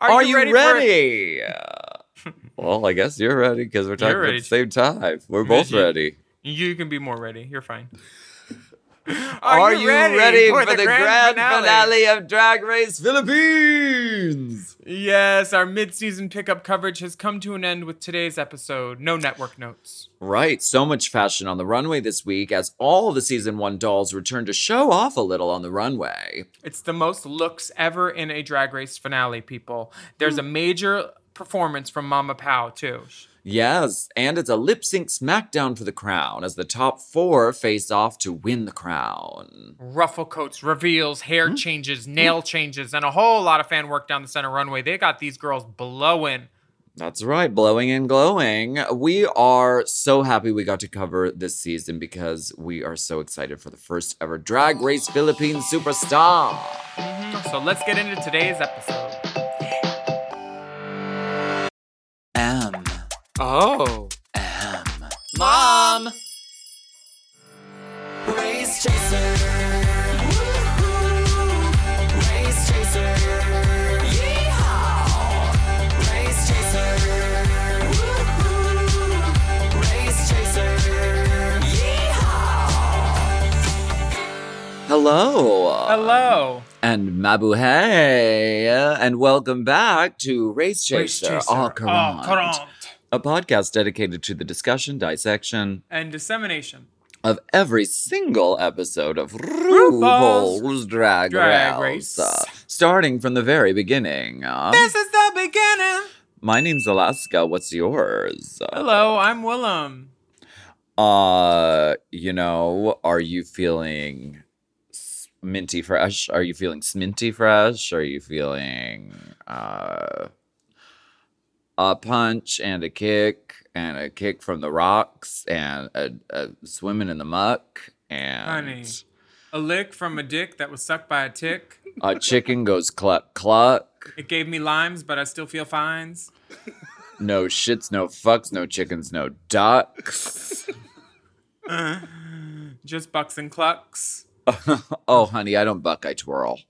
Are, you, ready? ready? well, I guess you're ready because we're talking at the same time. We're both you- ready. You can be more ready. You're fine. Are, you ready, for, the, grand, finale? of Drag Race Philippines? Yes, our mid-season pickup coverage has come to an end with today's episode. No network notes. Right, so much fashion on the runway this week as all the season one dolls return to show off a little on the runway. It's the most looks ever in a Drag Race finale, people. There's hmm. a major performance from Mama Pao too. Yes, and it's a lip sync smackdown for the crown as the top four face off to win the crown. Ruffle coats, reveals, hair hmm? changes, nail changes, and a whole lot of fan work down the center runway. They got these girls blowing. That's right, blowing and glowing. We are so happy we got to cover this season because we are so excited for the first ever Drag Race Philippines superstar. So let's get into today's episode. Oh. M. Mom! Race Chaser. Woo-hoo. Race Chaser. Yeehaw. Race Chaser. Woo-hoo. Race Chaser. Yeehaw. Hello. Hello. And Mabuhay. Uh, and welcome back to Race Chaser, Race Chaser. Au Au Courant, courant. A podcast dedicated to the discussion, dissection And dissemination. of every single episode of RuPaul's RuPaul's Drag, Drag Race, Race. uh, starting from the very beginning. Uh, This is the beginning. my name's Alaska. What's yours? Uh, Hello, I'm Willem. Uh, you know, are you feeling minty fresh? Are you feeling sminty fresh? Are you feeling uh a punch and a kick and a kick from the rocks and a, a swimming in the muck and Honey. A lick from a dick that was sucked by a tick. a chicken goes cluck cluck. It gave me limes, but I still feel fines. No shits, no fucks, no chickens, no ducks. Uh, just bucks and clucks. oh, honey, I don't buck, I twirl.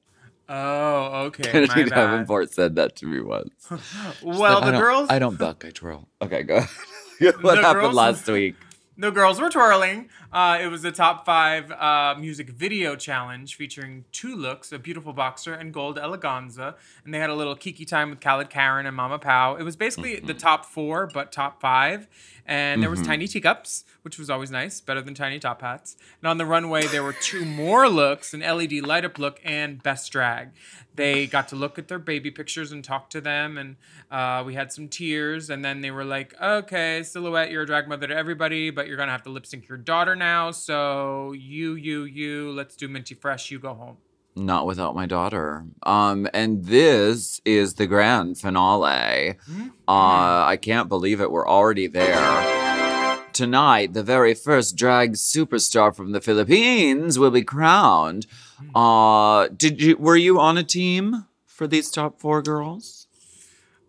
Oh, okay. Kennedy Davenport said that to me once. Well, I the don't- girls, I don't buck, I twirl. Okay, go. what The happened girls- last week? the girls were twirling. Uh, it was the top five uh, music video challenge featuring two looks: a beautiful boxer and gold eleganza. And they had a little kiki time with KaladKaren and Mama Pao. It was basically the Mm-hmm. top four, but top five. And there was tiny teacups, which was always nice, better than tiny top hats. And on the runway, there were two more looks: an LED light up look and best drag. They got to look at their baby pictures and talk to them, and uh, we had some tears. And then they were like, "Okay, Xilhouete, you're a drag mother to everybody, but you're gonna have to lip sync your daughter now. So you, you, you, let's do Minty Fresh. You go home." Not without my daughter. Um, and this is the grand finale. Mm-hmm. Uh, I can't believe it. We're already there. Tonight, the very first drag superstar from the Philippines will be crowned. Mm-hmm. Uh, did you were you on a team for these top four girls?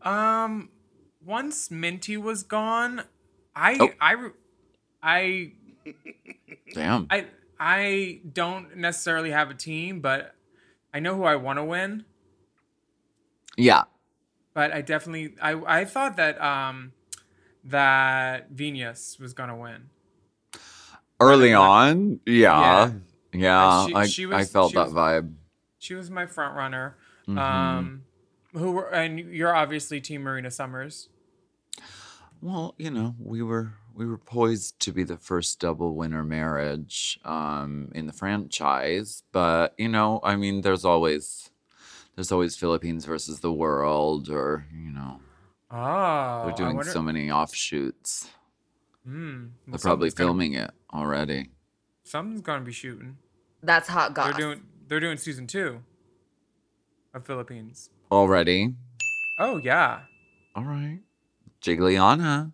Um, once Minty was gone, I, Oh. I, I, Damn. I, I don't necessarily have a team, but I know who I want to win. yeah. But I definitely, I, I thought that, um, that Viñas was gonna win. Early on, yeah, yeah, she- I, she I felt that was- vibe. She was my front runner. Mm-hmm. Um, who were, and you're obviously Team Marina Summers. Well, you know, we were we were poised to be the first double winner marriage um, in the franchise, but you know, I mean, there's always there's always Philippines versus the world, or you know, Oh, they're doing wonder- so many offshoots. Hmm. well, They're probably something's gonna- filming it already. Something's gonna be shooting. That's hot goss. They're doing they're doing season two of Philippines. Already, Oh yeah. All right. Jigglyana.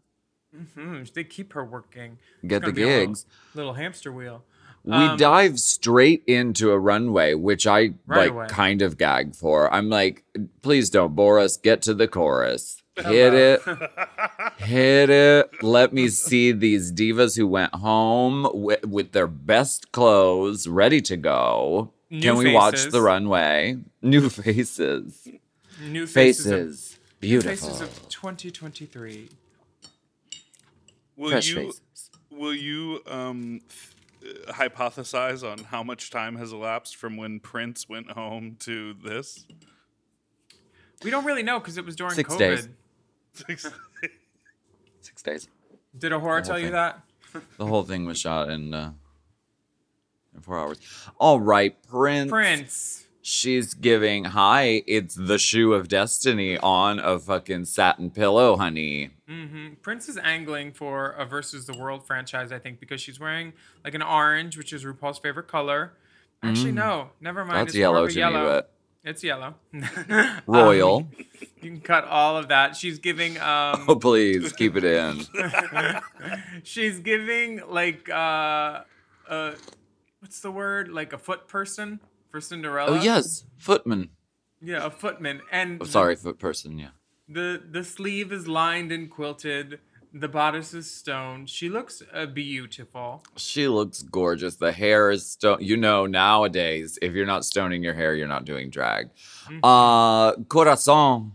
Hmm They keep her working. Get the a little- gigs. Little, hamster wheel. We Um, dive straight into a runway, which I Right like away. kind of gag for. I'm like, please don't bore us. Get to the chorus. Hit it. Hit it. Let me see these divas who went home wi- with their best clothes ready to go. New Can we watch the runway? New faces. New faces. of- Faces. new Beautiful. faces of 2023. Will Fresh you faces. will you um th- uh, hypothesize on how much time has elapsed from when Prince went home to this? We don't really know because it was during Six COVID. days. Six days. Did a horror The whole tell you that? The whole thing was shot in, uh, in four hours. All right, Prince. Prince. She's giving, hi, it's the shoe of destiny on a fucking satin pillow, honey. hmm Prince is angling for a versus the world franchise, I think, because she's wearing like an orange, which is RuPaul's favorite color. Actually, no, never mind. Mm. That's it's yellow to yellow. me, but It's yellow. royal. Um, you can cut all of that. She's giving um oh, please keep it in. she's giving like uh uh what's the word? Like a foot person for Cinderella. Oh, yes, footman. Yeah, a footman. And Oh, sorry, foot person, yeah. The the sleeve is lined and quilted. The bodice is stoned. She looks uh, beautiful. She looks gorgeous. The hair is stone. You know, nowadays, if you're not stoning your hair, you're not doing drag. Mm-hmm. Uh, Corazon.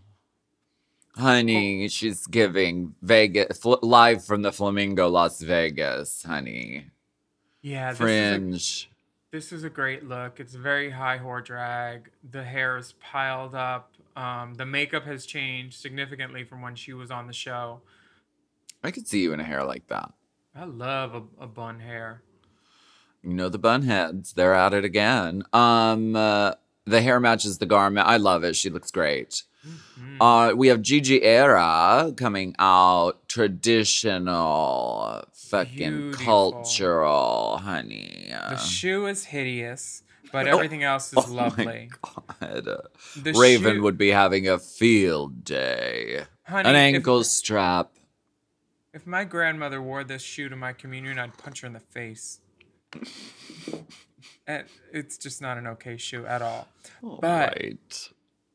Honey, she's giving Vegas fl- live from the Flamingo, Las Vegas. Honey, Yeah, this is, a, fringe. This is a great look. It's very high whore drag. The hair is piled up. Um, the makeup has changed significantly from when she was on the show. I could see you in a hair like that. I love a, a bun hair. You know the bun heads. They're at it again. Um, uh, the hair matches the garment. I love it. She looks great. Mm-hmm. Uh, we have Gigi Era coming out traditional, fucking Beautiful. cultural, honey. The shoe is hideous, but everything else is oh lovely. my god. The Raven shoe- would be having a field day. Honey, An if- ankle strap. If my grandmother wore this shoe to my communion, I'd punch her in the face. it's just not an okay shoe at all. But right.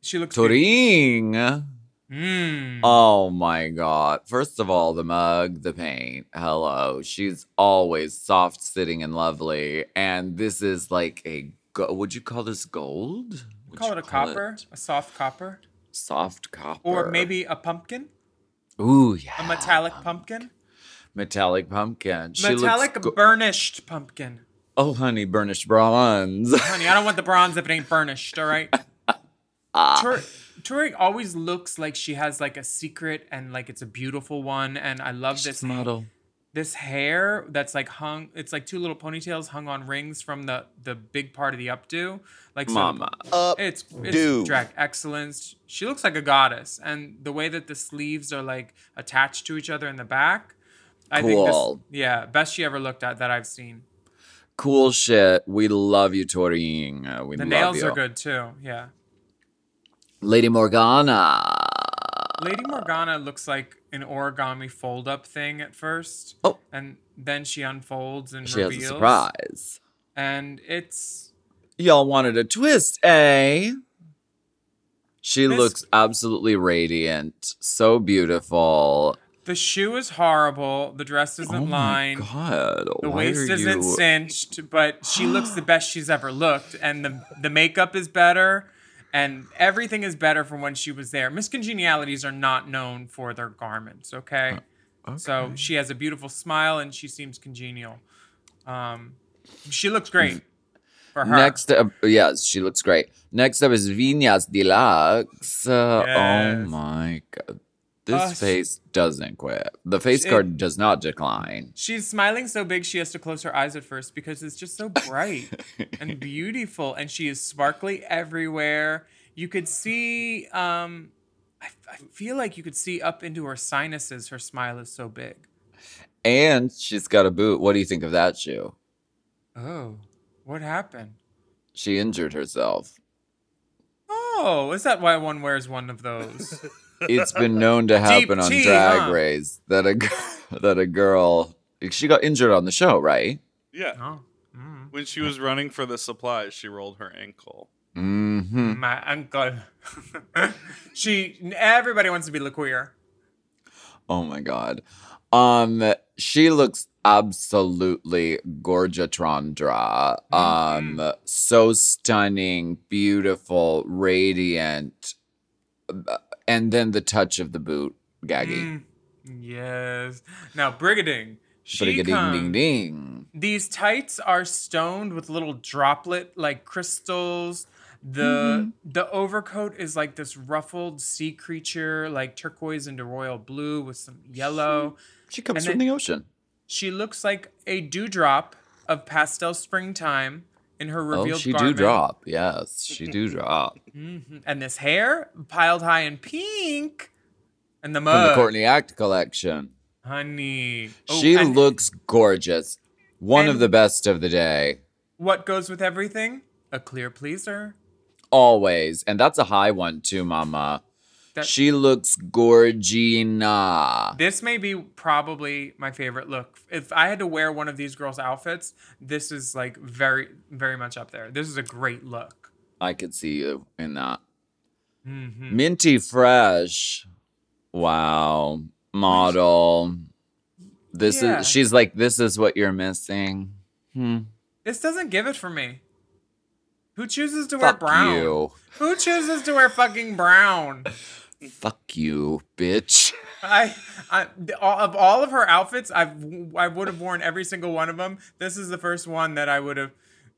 She looks Turing. Mm. Oh my god. First of all, the mug, the paint. Hello. She's always soft sitting and lovely. And this is like a go- would you call this gold? Would Call it a copper, a soft copper, Soft copper. or maybe a pumpkin, Ooh, yeah. a metallic pumpkin, metallic pumpkin. She metallic go- burnished pumpkin. Oh honey, burnished bronze. Honey, I don't want the bronze if it ain't burnished. All right. Ah. Tur- Turing always looks like she has like a secret and like it's a beautiful one, and I love She's this model. this hair that's like hung it's like two little ponytails hung on rings from the the big part of the updo like so Mama. it's it's drag excellence she looks like a goddess and the way that the sleeves are like attached to each other in the back i think Cool. this yeah best she ever looked at that i've seen Cool shit. We love you, Turing. Uh, we the love nails you. are good too yeah Lady Morgana. lady morgana looks like an origami fold up thing at first Oh. and then she unfolds and She has a surprise. and it's Y'all wanted a twist, eh? She This- looks absolutely radiant, so beautiful. The shoe is horrible. The dress isn't lined. oh my lined. god! The waist isn't you... cinched, but she looks the best she's ever looked, and the the makeup is better, and everything is better from when she was there. Miss Congenialities are not known for their garments, okay? So she has a beautiful smile, and she seems congenial. Um, she looks great for her. Next up, yes, she looks great. Next up is Viñas DeLuxe. Uh, Yes. Oh my god. This Uh, face doesn't quit. The face It- card does not decline. She's smiling so big she has to close her eyes at first because it's just so bright and beautiful, and she is sparkly everywhere. You could see, um, I, I feel like you could see up into her sinuses. Her smile is so big. And she's got a boot. What do you think of that shoe? Oh, what happened? She injured herself. Oh, is that why one wears one of those? It's been known to happen on tea, Drag huh? Race that a g- that a girl she got injured on the show, right? Yeah. oh, When she was running for the supplies, she rolled her ankle. Mm-hmm. my uncle. she. Everybody wants to be LaQueer. Oh my god. Um, she looks absolutely gorgetrandra. Um, so stunning, beautiful, radiant, Uh, and then the touch of the boot, Gaggy. Mm, yes. Now, Brigiding. She But a ding comes. ding ding. These tights are stoned with little droplet like crystals. The mm-hmm. the overcoat is like this ruffled sea creature, like turquoise into royal blue with some yellow. She comes And from the ocean. She looks like a dewdrop of pastel springtime in her Oh, revealed she do drop. Yes, she do drop. Mm-hmm. And this hair piled high in pink. And the From the Courtney Act collection. Honey. Oh, she and looks gorgeous. One of the best of the day. What goes with everything? A clear pleaser. Always. And that's a high one too, mama. That- she looks gorgina. This may be probably my favorite look. If I had to wear one of these girls' outfits, this is like very, very much up there. This is a great look. I could see you in that. Mm-hmm. Minty fresh. Wow. Model. This Yeah. is she's like, this is what you're missing. Hmm. This doesn't give it for me. Who chooses to Fuck wear brown? you. Who chooses to wear fucking brown? Fuck you, bitch. I, I all, of all of her outfits, I've I would have worn every single one of them. This is the first one that I would have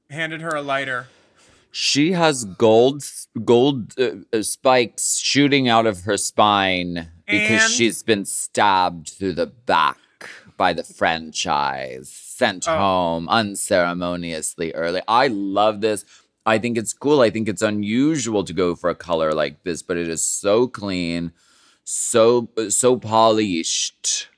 handed her a lighter. She has gold gold uh, uh, spikes shooting out of her spine because And- she's been stabbed through the back by the franchise, sent Oh. home unceremoniously early. I love this. I think it's cool. I think it's unusual to go for a color like this, but it is so clean, so so polished.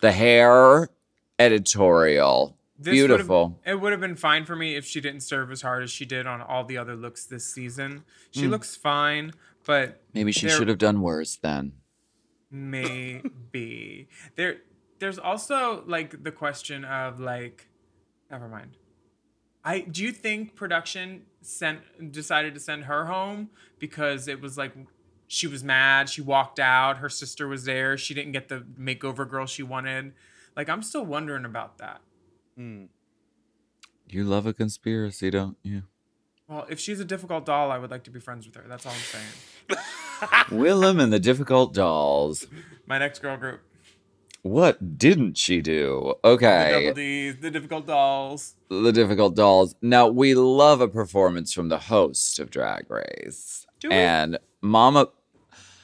The hair editorial. This Beautiful. It would have been fine for me if she didn't serve as hard as she did on all the other looks this season. She hmm. looks fine, but Maybe she there- should have done worse then. maybe there. There's also like the question of like, never mind. I do you think production sent decided to send her home because it was like she was mad, she walked out, her sister was there, she didn't get the makeover girl she wanted. Like I'm still wondering about that. Mm. You love a conspiracy, don't you? Well, if she's a difficult doll, I would like to be friends with her. That's all I'm saying. Willem and the Difficult Dolls. My next girl group. What didn't she do? Okay, double D's, the difficult dolls. the Difficult Dolls. Now, we love a performance from the host of Drag Race. Do we? and Mama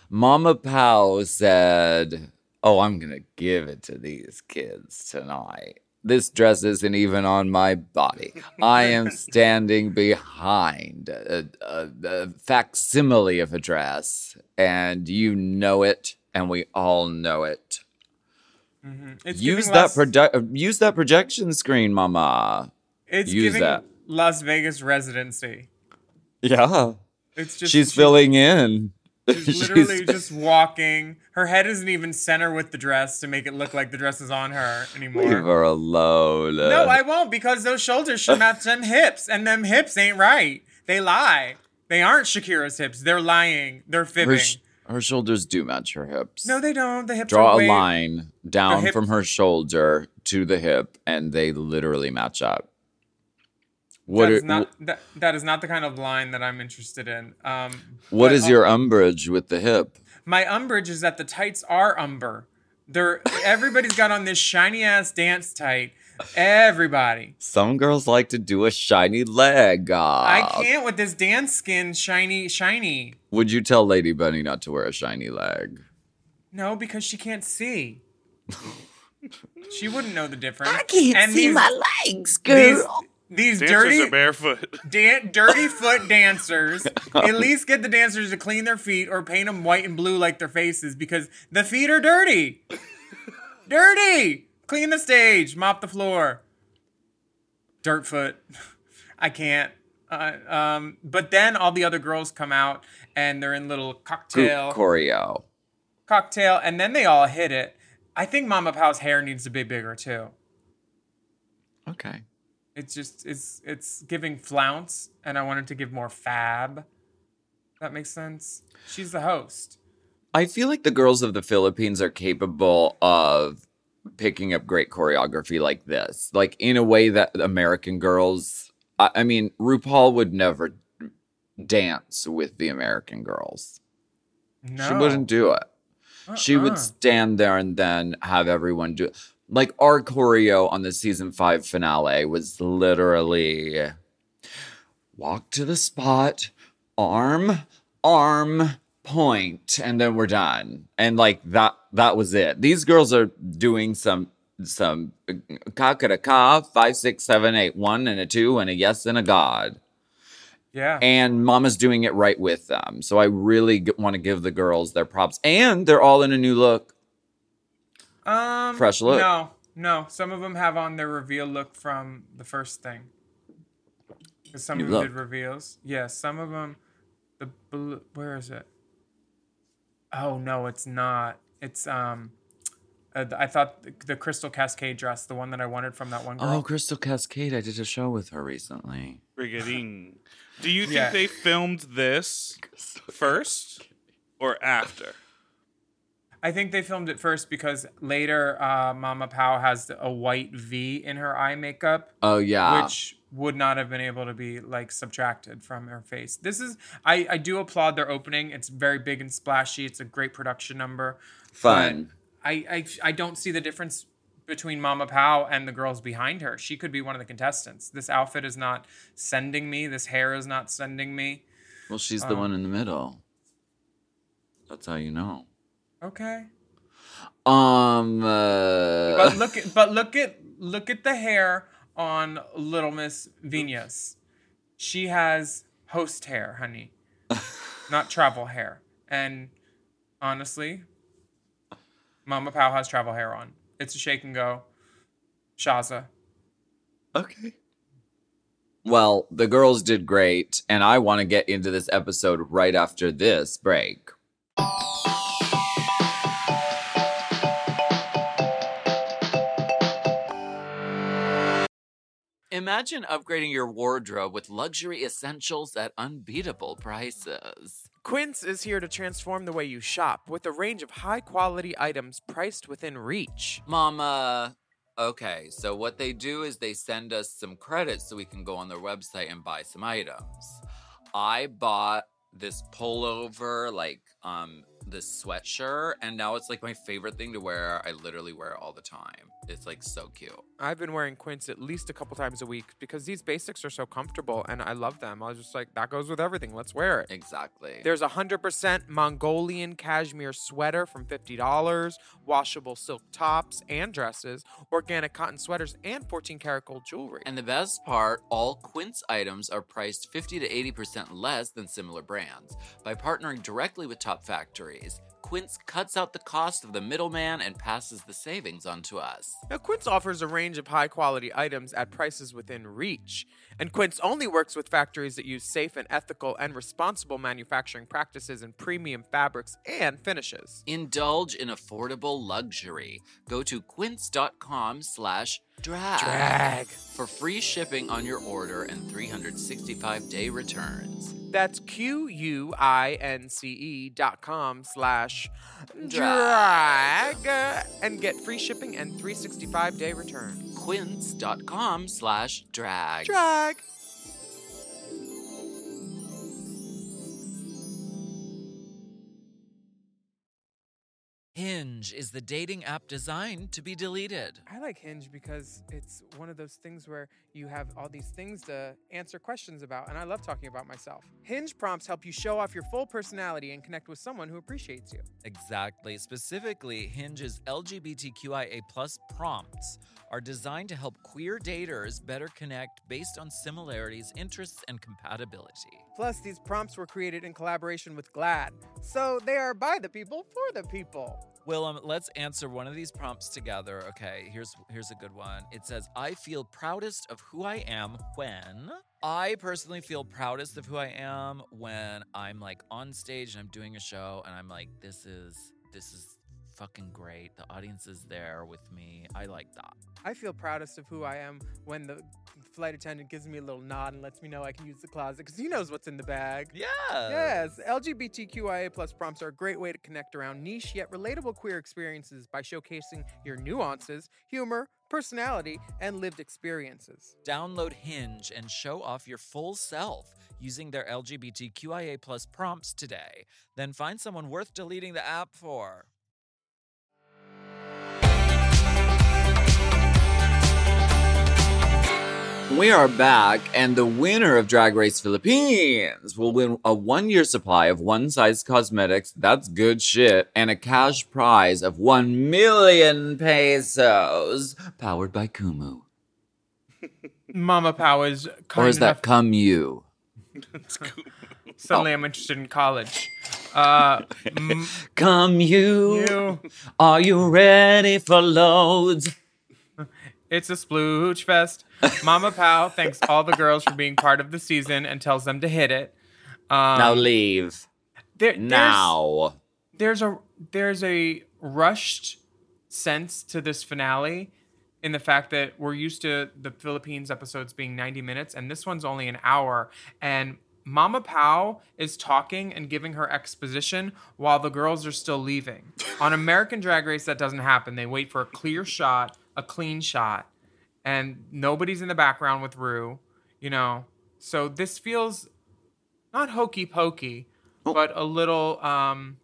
Mama Pao said, Oh, I'm going to give it to these kids tonight. This dress isn't even on my body. I am standing behind a, a, a facsimile of a dress, and you know it, and we all know it. Mm-hmm. It's Use that produ- use that projection screen, Mama. It's use giving that. Las Vegas residency. Yeah, It's just she's she- filling in. She's literally just walking. Her head isn't even center with the dress to make it look like the dress is on her anymore. Leave her alone. No, I won't because those shoulders should match them hips, and them hips ain't right. They lie. They aren't Shakira's hips. They're lying. They're fibbing. sh- her shoulders do match her hips. no, they don't. The hips Draw a way- line down hips- from her shoulder to the hip, and they literally match up. What That is are- not that, that is not the kind of line that I'm interested in. Um, what but, uh, your umbrage with the hip? My umbrage is that the tights are umber. They're everybody's got on this shiny ass dance tight. Everybody. Some girls like to do a shiny leg. I uh, can't with this dance skin shiny shiny. Would you tell Lady Bunny not to wear a shiny leg? No, because she can't see. she wouldn't know the difference. I can't see my legs, These, these Dancers dirty are barefoot. Dan- dirty foot dancers. At least get the dancers to clean their feet or paint them white and blue like their faces because the feet are dirty. dirty. Clean the stage, mop the floor. Dirt foot. I can't. Uh, um, but then all the other girls come out and they're in little Group cocktail choreo. cocktail, and then they all hit it. I think Mama Pao's hair needs to be bigger too. Okay. It's just it's it's giving flounce, and I wanted to give more fab. That makes sense. She's the host. I feel like the girls of the Philippines are capable of picking up great choreography like this, like in a way that American girls. I, I mean, RuPaul would never dance with the American girls. No, She wouldn't do it. She Uh-uh. would stand there and then have everyone do it. Like our choreo on the season five finale was literally walk to the spot, arm, arm, point, and then we're done. And like that that was it. These girls are doing some some kaka ka five, six, seven, eight, one and a two and a yes and a god Yeah. and mama's doing it right with them so i really g- want to give the girls their props and they're all in a new look Um, Fresh look. No, no. Some of them have on their reveal look from the first thing. some New of them look. did reveals. Yeah, some of them. The blue. Where is it? Oh no, it's not. It's um. Uh, I thought the, the Crystal Cascade dress, the one that I wanted from that one girl. oh crystal cascade i did a show with her recently Brigiding. Do you think Yeah. they filmed this first or after? I think they filmed it first because later uh, Mama Pao has a white V in her eye makeup. oh yeah which would not have been able to be like subtracted from her face. This is I I do applaud their opening. It's very big and splashy. It's a great production number. fun I I, I don't see the difference between Mama Pao and the girls behind her. She could be one of the contestants. This outfit is not sending me. This hair is not sending me. well she's Oh. the one in the middle that's how you know Okay. um uh, But look at but look at look at the hair on Little Miss Viñas. She has host hair, honey. Not travel hair. And honestly, Mama Pao has travel hair on. It's a shake and go. Shaza. okay well the girls did great and i want to get into this episode right after this break Imagine upgrading your wardrobe with luxury essentials at unbeatable prices. Quince is here to transform the way you shop with a range of high quality items priced within reach. Mama. Okay, so what they do is they send us some credits so we can go on their website and buy some items. I bought this pullover, like um this sweatshirt, and now it's like my favorite thing to wear. I literally wear it all the time. It's like so cute. I've been wearing Quince at least a couple times a week because these basics are so comfortable and I love them. I was just like, that goes with everything. Let's wear it. Exactly. There's a 100% Mongolian cashmere sweater from $50, washable silk tops and dresses, organic cotton sweaters, and 14 karat gold jewelry. And the best part, all Quince items are priced 50 to 80% less than similar brands. By partnering directly with top factories, Quince cuts out the cost of the middleman and passes the savings on to us. Now, Quince offers a range of high quality items at prices within reach. And Quince only works with factories that use safe and ethical and responsible manufacturing practices in premium fabrics and finishes. Indulge in affordable luxury. Go to quince.com slash drag, Drag. for free shipping on your order and 365-day returns. That's Q U I N C E dot com slash drag and get free shipping and 365 day returns. quince.com slash drag. Drag. Hinge is the dating app designed to be deleted. I like Hinge because it's one of those things where you have all these things to answer questions about, and I love talking about myself. Hinge prompts help you show off your full personality and connect with someone who appreciates you. Exactly. Specifically, Hinge's LGBTQIA plus prompts are designed to help queer daters better connect based on similarities, interests, and compatibility. Plus, these prompts were created in collaboration with GLAAD, so they are by the people for the people. Willem, let's answer one of these prompts together. Okay, here's here's a good one. It says, "I feel proudest of who I am when." I personally feel proudest of who I am when I'm like on stage and I'm doing a show and I'm like, "This is this is fucking great. The audience is there with me. I like that." I feel proudest of who I am when the flight attendant gives me a little nod and lets me know I can use the closet because he knows what's in the bag. Yeah. Yes, LGBTQIA plus prompts are a great way to connect around niche yet relatable queer experiences by showcasing your nuances, humor, personality, and lived experiences. Download Hinge and show off your full self using their LGBTQIA plus prompts today. Then find someone worth deleting the app for. We are back, and the winner of Drag Race Philippines will win a one year supply of one size cosmetics. That's good shit. And a cash prize of 1 million pesos, powered by Kumu. Mama Powers. Or is that. Come You? Suddenly, I'm interested in college. Uh, m- Come You. you, Are you ready for loads? It's a splooge fest. Mama Pao thanks all the girls for being part of the season and tells them to hit it. Um, now leave. there- there's- Now. there's a there's a rushed sense to this finale in the fact that we're used to the Philippines episodes being 90 minutes and this one's only an hour and Mama Pao is talking and giving her exposition while the girls are still leaving. On American Drag Race that doesn't happen. They wait for a clear shot, a clean shot, and nobody's in the background with Rue, you know. So this feels not hokey pokey, but a little um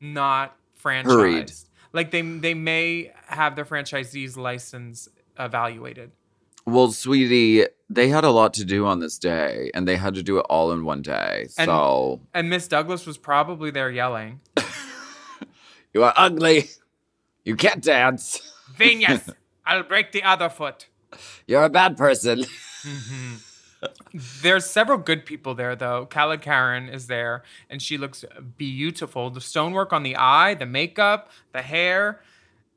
not franchised. Like they they may have their franchisees license evaluated. Well, sweetie, they had a lot to do on this day, and they had to do it all in one day. And- So And Miss Douglas was probably there yelling, you are ugly. You can't dance. "Viñas, I'll break the other foot." You're a bad person. There's several good people there though. KaladKaren is there, and she looks beautiful. The stonework on the eye, the makeup, the hair,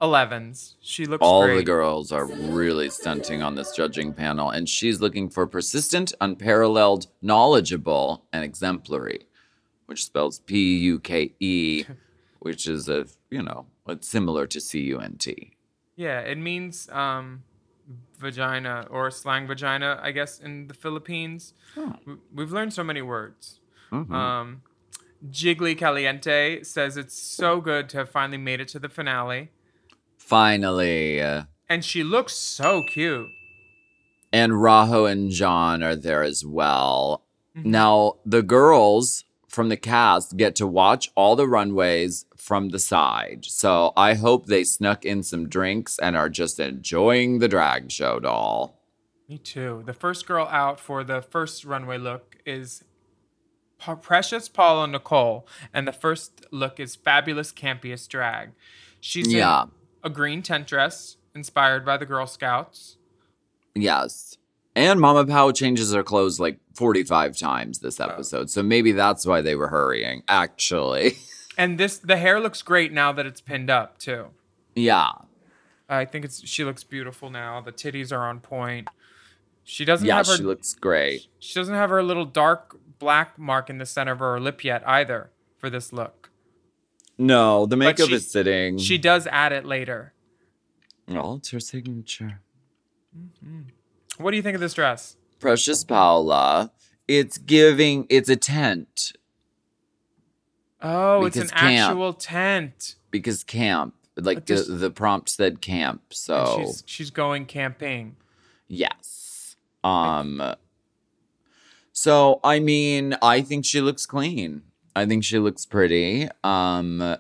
11s. She looks All great. the girls are really stunting on this judging panel, and she's looking for persistent, unparalleled, knowledgeable, and exemplary, which spells P U K E, which is a you know it's similar to C U N T. Yeah, it means um, vagina or slang vagina, I guess, in the Philippines. We- We've learned so many words. Um, Jiggly Caliente says it's so good to have finally made it to the finale. Finally. And she looks so cute. and Rajo and Jon are there as well. Mm-hmm. Now, the girls from the cast get to watch all the runways from the side. So I hope they snuck in some drinks and are just enjoying the drag show, doll. Me too. The first girl out for the first runway look is Precious Paula Nicole, and the first look is Fabulous Campiest Drag. She's Yeah. in a green tent dress inspired by the Girl Scouts. Yes. And Mama Pao changes her clothes like 45 times this episode. So maybe that's why they were hurrying, actually. And this the hair looks great now that it's pinned up too. yeah. I think it's she looks beautiful now. The titties are on point. She doesn't Yeah, have her she looks great. she doesn't have her little dark black mark in the center of her lip yet either for this look. No, the makeup she- is sitting. She does add it later. oh, it's her signature. Mm-hmm. What do you think of this dress? Precious Paula. It's giving, it's a tent Oh, it's an camp. actual tent. because camp, like the, the prompt said camp. So, she's she's going camping. yes. Um, so, I mean, I think she looks clean. I think she looks pretty. Um,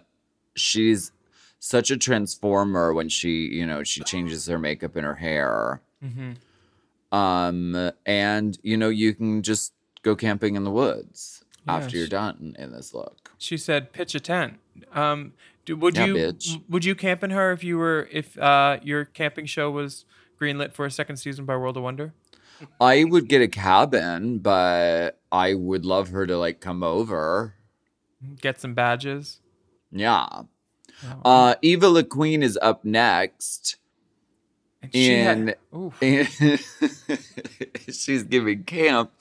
she's such a transformer when she, you know, she changes her makeup and her hair. Mm-hmm. Um, and you know, you can just go camping in the woods after you're done in this look. She said, "Pitch a tent." Um, do, would Yeah, you bitch. would you camp in her if you were if uh your camping show was greenlit for a second season by World of Wonder? I would get a cabin, but I would love her to like come over. Get some badges. Yeah. Uh, Eva Le Queen is up next. And she had- and she's giving camp.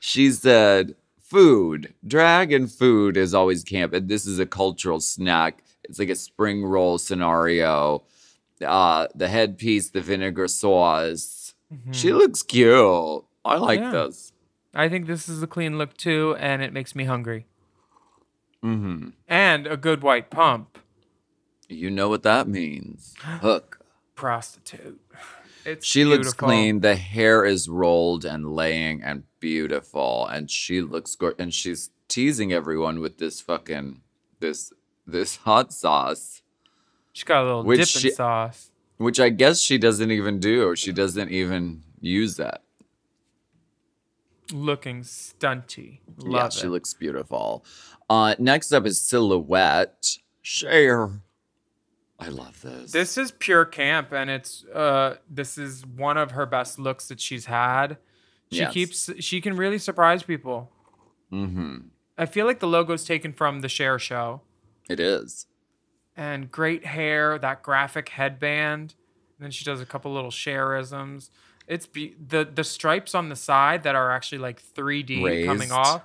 She said, "Food, drag, and food is always camp, and this is a cultural snack. It's like a spring roll scenario. Uh, the headpiece, the vinegar sauce. She looks cute. I like Yeah. this. I think this is a clean look too, and it makes me hungry. Mm-hmm. And a good white pump. You know what that means. Hook. Prostitute. It's She looks clean. The hair is rolled and laying and beautiful, and she looks good. And she's teasing everyone with this fucking this this hot sauce, She got a little Which dipping she- sauce. which I guess she doesn't even do. She doesn't even use that. Looking stunty. Love yeah, it. she looks beautiful. Uh, next up is Xilhouete. Cher. I love this. This is pure camp, and it's uh, this is one of her best looks that she's had. She Yes. keeps she can really surprise people. Mm-hmm. I feel like the logo's taken from the Cher Show, It is. and great hair, that graphic headband. And then she does a couple little Cherisms. It's be- the the stripes on the side that are actually like 3D coming off.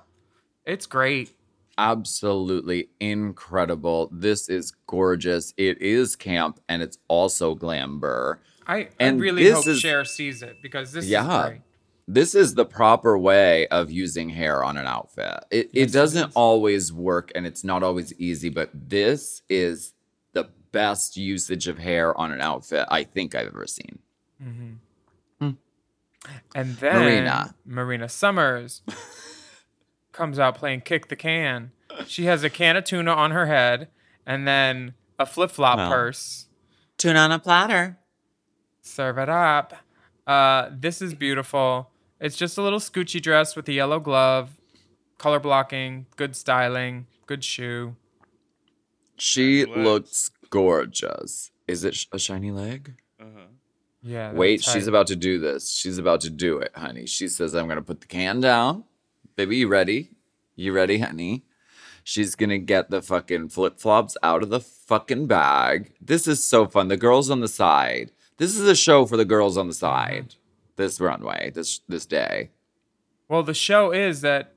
It's great. Absolutely incredible. This is gorgeous. It is camp and it's also glamber. I, I And really this hope is- Cher sees it because this Yeah. is great. This is the proper way of using hair on an outfit. It, Yes, it it doesn't is. always work and it's not always easy, but this is the best usage of hair on an outfit I think I've ever seen. Mm-hmm. Hmm. And then Marina. Marina Summers comes out playing kick the can. She has a can of tuna on her head and then a flip flop Well. purse. Tuna on a platter. Serve it up. Uh, this is beautiful. It's just a little scoochy dress with a yellow glove, color blocking, good styling, good shoe. She looks gorgeous. Is it sh- a shiny leg? Uh-huh. Yeah. Wait, that's she's about to do this. She's about to do it, honey. She says, I'm going to put the can down. Baby, you ready? You ready, honey? She's going to get the fucking flip flops out of the fucking bag. This is so fun. The girls on the side. This is a show for the girls on the side. This runway, this this day. Well, the show is that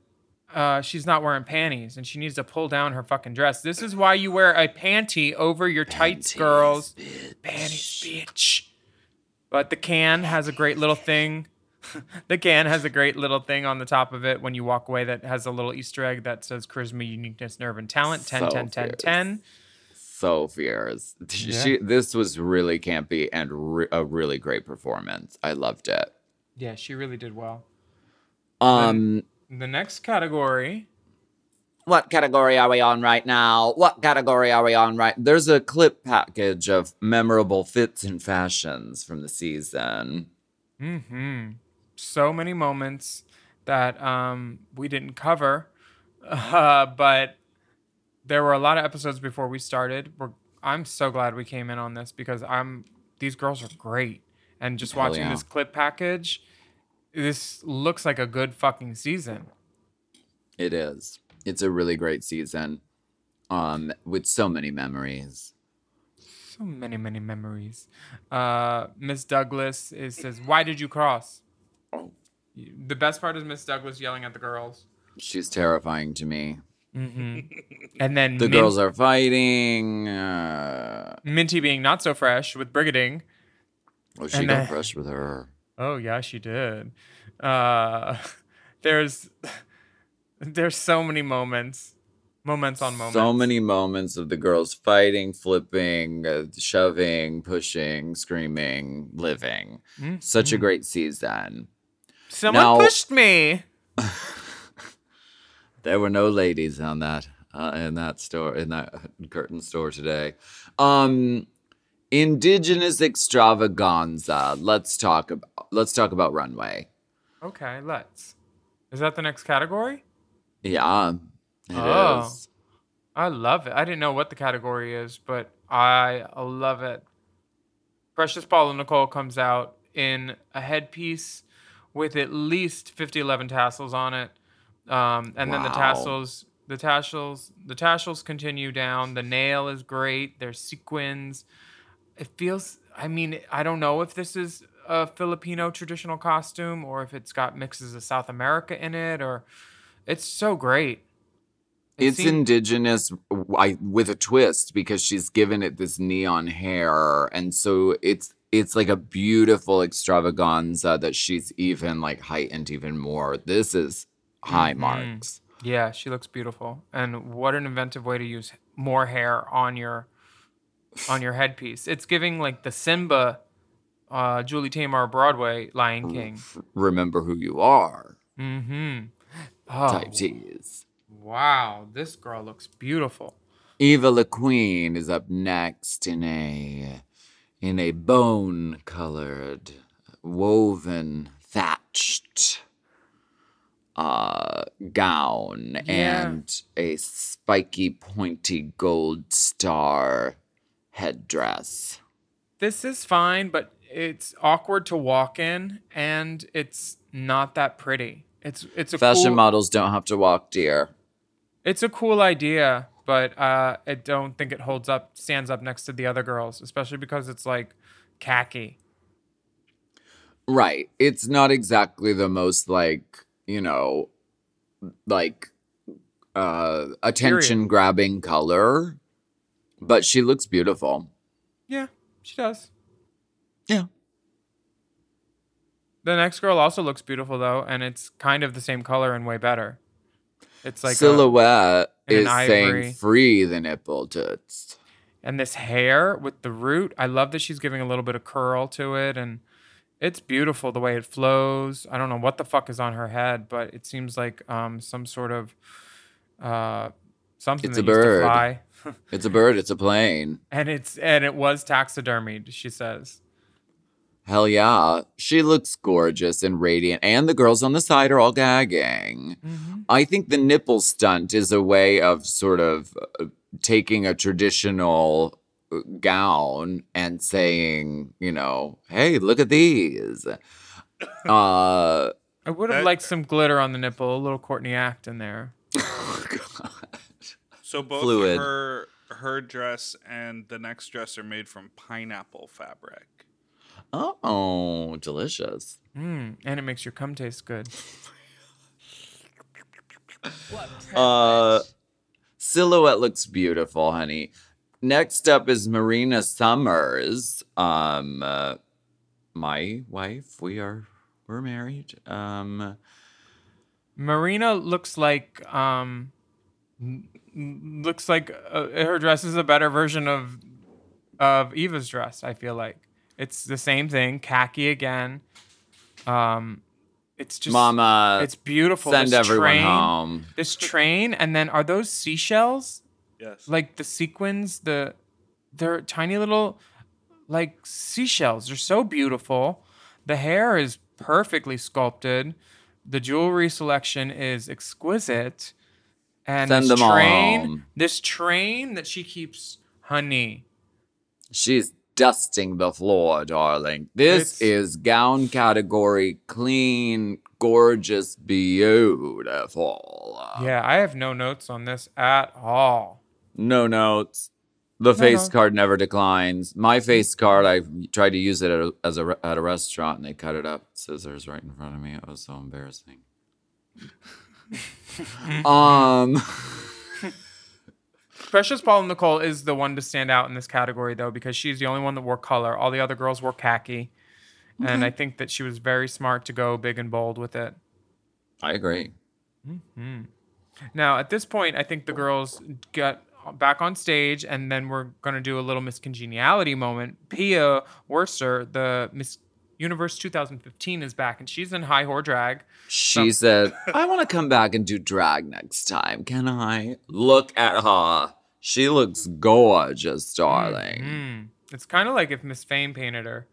uh, she's not wearing panties and she needs to pull down her fucking dress. This is why you wear a panty over your tights, girls. Panties, bitch. But the can has a great little thing. the can has a great little thing on the top of it when you walk away that has a little Easter egg that says charisma, uniqueness, nerve, and talent. 10, So 10, 10, fierce. 10. So fierce. Yeah. She, this was really campy and re- a really great performance. I loved it. Yeah, she really did well. Um, The next category. What category are we on right now? What category are we on right? There's a clip package of memorable fits and fashions from the season. hmm So many moments that um, we didn't cover, uh, but there were a lot of episodes before we started. We're, I'm so glad we came in on this because I'm these girls are great, and just Hell watching yeah. this clip package, this looks like a good fucking season. It is. It's a really great season. Um, with so many memories. So many, many memories. Uh, Miss Douglas is says, "Why did you cross?" Oh. The best part is Miss Douglas yelling at the girls. She's terrifying to me. hmm And then The Min- girls are fighting. Uh, Minty being not so fresh with Brigiding. oh, she And, got uh, fresh with her. Oh yeah, she did. Uh, there's there's so many moments, moments on moments. So many moments of the girls fighting, flipping, uh, shoving, pushing, screaming, living. Such a great season. Someone Now- pushed me. There were no ladies on that uh, in that store in that curtain store today. Um, indigenous extravaganza. Let's talk about let's talk about runway. Okay, let's. Is that the next category? Yeah, it is. Oh. I love it. I didn't know what the category is, but I love it. Precious Paula Nicole comes out in a headpiece with at least 50, 11 tassels on it. Um, and then the tassels The tassels, the tassels continue down. The nail is great. There's sequins. It feels. I mean, I don't know if this is a Filipino traditional costume or if it's got mixes of South America in it, or it's so great. It It's indigenous I, with a twist because she's given it this neon hair, and so it's it's like a beautiful extravaganza that she's even like heightened even more. This is high Mm-hmm. marks. Yeah, she looks beautiful. And what an inventive way to use more hair on your on your headpiece. It's giving like the Simba uh Julie Taymor Broadway Lion King. Remember who you are. Mm-hmm. Oh, Type tease. wow, this girl looks beautiful. Eva Le Queen is up next in a in a bone colored, woven, thatched uh gown Yeah. and a spiky pointy gold star headdress. This is fine, but it's awkward to walk in and it's not that pretty. It's it's a Fashion cool, models don't have to walk, dear. It's a cool idea, but uh, I don't think it holds up, stands up next to the other girls, especially because it's like khaki. Right. It's not exactly the most like, you know, like uh attention grabbing color, but she looks beautiful. Yeah, she does. Yeah. The next girl also looks beautiful though, and it's kind of the same color and way better. It's like a- Xilhouete an is saying free the nipple toots. and this hair with the root. I love that she's giving a little bit of curl to it, and it's beautiful the way it flows. I don't know what the fuck is on her head, but it seems like um some sort of uh something It's that a bird. fly. It's a bird, it's a plane. and it's and it was taxidermied. She says. Hell yeah. She looks gorgeous and radiant, and the girls on the side are all gagging. Mm-hmm. I think the nipple stunt is a way of sort of uh, taking a traditional uh, gown and saying, you know, hey, look at these. Uh, I would have That- liked some glitter on the nipple, a little Courtney Act in there. So both Fluid. her her dress and the next dress are made from pineapple fabric. Oh, delicious. Mm, and it makes your cum taste good. Uh, Xilhouete looks beautiful, honey. Next up is Marina Summers. Um, uh, my wife. We are we're married. Um, Marina looks like um n- n- looks like uh, her dress is a better version of of Eva's dress, I feel like. It's the same thing, khaki again. Um it's just Mama, it's beautiful. send This everyone train, home. This train and then are those seashells? Yes. Like the sequins, the they're tiny little like seashells. They're so beautiful. The hair is perfectly sculpted. The jewelry selection is exquisite. And Send this them all train, home. this train that she keeps, honey. She's dusting the floor, darling. This It's- is gown category, clean, gorgeous, beautiful. Yeah, I have no notes on this at all. No notes. The face notes. card never declines. My face card, I tried to use it at a, as a at a restaurant, and they cut it up scissors right in front of me. It was so embarrassing. um, Precious Paula Nicole is the one to stand out in this category, though, because she's the only one that wore color. All the other girls wore khaki. And mm-hmm. I think that she was very smart to go big and bold with it. I agree. Mm-hmm. Now, at this point, I think the girls got back on stage, and then we're going to do a little miscongeniality moment. Pia Wurtzbach, the Miss Universe 2015, is back, and she's in high whore drag. She said, "I want to come back and do drag next time. Can I?" Look at her. She looks gorgeous, darling. Mm. It's kind of like if Miss Fame painted her.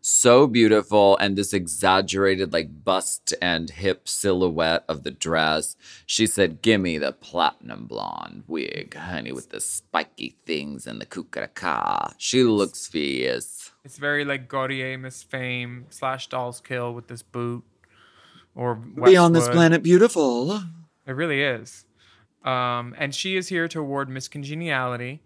so beautiful and this exaggerated like bust and hip silhouette of the dress she said gimme the platinum blonde wig honey with the spiky things and the kukaraka she looks fierce It's very like Gaultier Miss Fame slash Dolls Kill with this boot or beyond this planet beautiful It really is. Um, and she is here to award Miss Congeniality.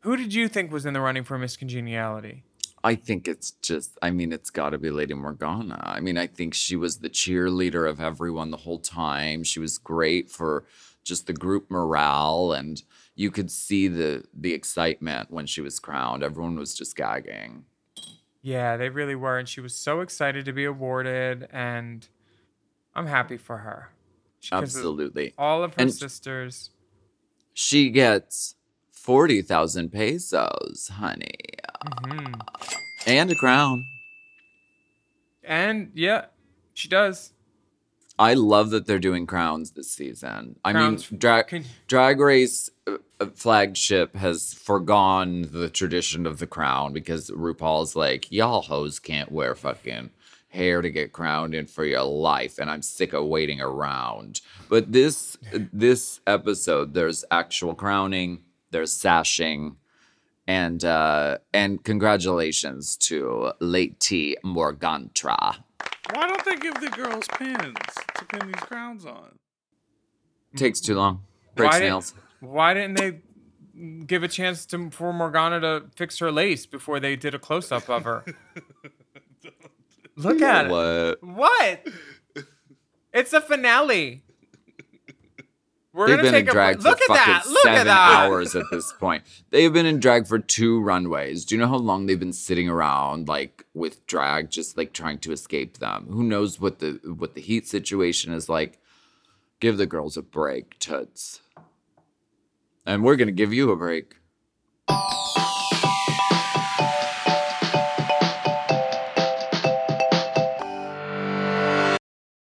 Who did you think was in the running for Miss Congeniality? I think it's just, I mean, it's got to be Lady Morgana. I mean, I think she was the cheerleader of everyone the whole time. She was great for just the group morale, and you could see the the excitement when she was crowned. Everyone was just gagging. Yeah, they really were. And she was so excited to be awarded. And I'm happy for her. She- Absolutely. All of her And- sisters. She gets 40,000 pesos, honey, Mhm. and a crown. And yeah, she does. I love that they're doing crowns this season. I Crowns- mean, drag Drag Race uh, uh, flagship has forgone the tradition of the crown because RuPaul's like, y'all hoes can't wear fucking hair to get crowned in for your life, and I'm sick of waiting around. But this this episode, there's actual crowning, there's sashing, and uh, and congratulations to Lady Morgantra. Why don't they give the girls pins to pin these crowns on? Takes too long. Breaks Why didn't- nails. Why didn't they give a chance to for Morgana to fix her lace before they did a close up of her? Look at it. What? What? It's a finale. We're They've gonna been in take a drag break. for Look at fucking that. Look seven at that. hours at this point. They've been in drag for two runways. Do you know how long they've been sitting around like with drag, just like trying to escape them? Who knows what the what the heat situation is like? Give the girls a break, toots. And we're gonna give you a break.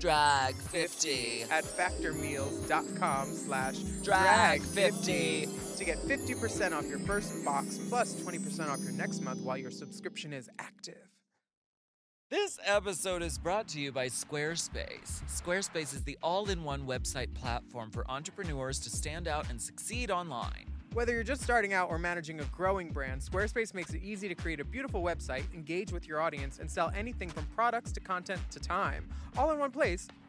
Drag 50. at factormeals.com slash Drag drag50 to get 50% off your first box plus 20% off your next month while your subscription is active. This episode is brought to you by Squarespace. Squarespace is the all in one website platform for entrepreneurs to stand out and succeed online. Whether you're just starting out or managing a growing brand, Squarespace makes it easy to create a beautiful website, engage with your audience, and sell anything from products to content to time, all in one place,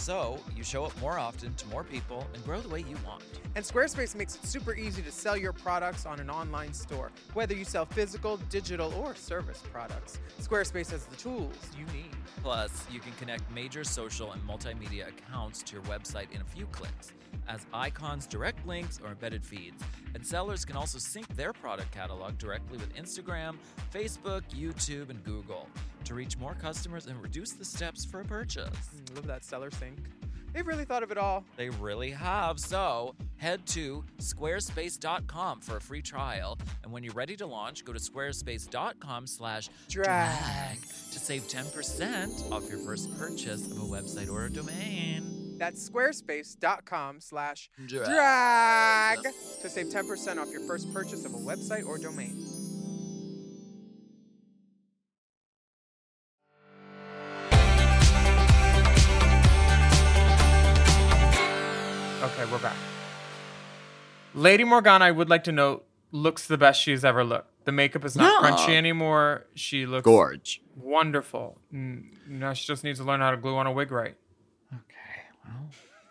So you show up more often to more people and grow the way you want. And Squarespace makes it super easy to sell your products on an online store, whether you sell physical, digital, or service products. Squarespace has the tools you need. Plus, you can connect major social and multimedia accounts to your website in a few clicks, as icons, direct links, or embedded feeds. And sellers can also sync their product catalog directly with Instagram, Facebook, YouTube, and Google to reach more customers and reduce the steps for a purchase. Mm, Love that seller sync. They've really thought of it all. They really have. So head to squarespace.com for a free trial. And when you're ready to launch, go to squarespace.com slash Drag. to save 10% off your first purchase of a website or a domain. That's squarespace.com slash Drag. drag to save 10% off your first purchase of a website or domain. Lady Morgana, I would like to note, looks the best she's ever looked. The makeup is not Yeah. crunchy anymore. She looks Gorge. wonderful. Now she just needs to learn how to glue on a wig right. Okay, well,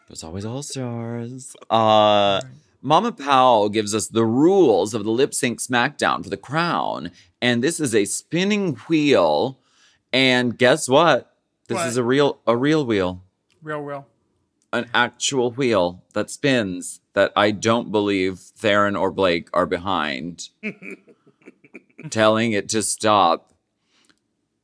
there's always all stars. Uh, Mama Pao gives us the rules of the lip sync SmackDown for the crown, and this is a spinning wheel. And guess what? This What? is a real a real wheel, Real, real. An actual wheel that spins. That I don't believe Theron or Blake are behind, telling it to stop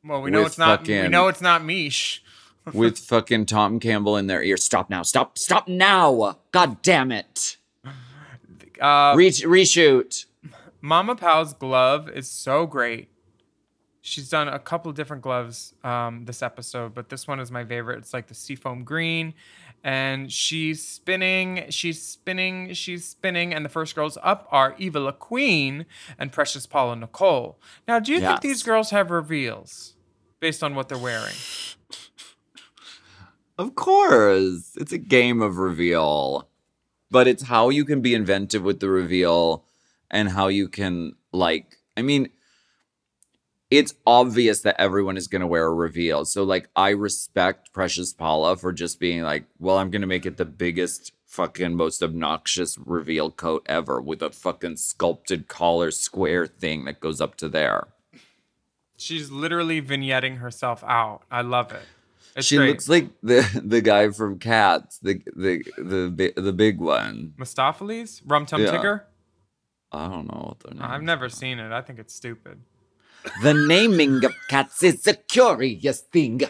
Well, we know it's not. We know it's not Mish. with fucking Tom Campbell in their ear. Stop now! Stop! Stop now! God damn it! Uh, Re- reshoot. Mama Pao's glove is so great. She's done a couple of different gloves um, this episode, but this one is my favorite. It's like the seafoam green, and she's spinning, she's spinning, she's spinning, and the first girls up are Eva Le Queen and Precious Paula Nicole. Now, do you think these girls have reveals based on what they're wearing? Of course. It's a game of reveal. But it's how you can be inventive with the reveal and how you can, like, I mean, it's obvious that everyone is going to wear a reveal. So, like, I respect Precious Paula for just being like, well, I'm going to make it the biggest, fucking, most obnoxious reveal coat ever with a fucking sculpted collar square thing that goes up to there. She's literally vignetting herself out. I love it. It's she great. looks like the the guy from Cats, the the the bi- the big one. Mistoffelees? Rum Tum Yeah. Tigger? I don't know what their name. I've never seen it. I think it's stupid. The naming of cats is a curious thing.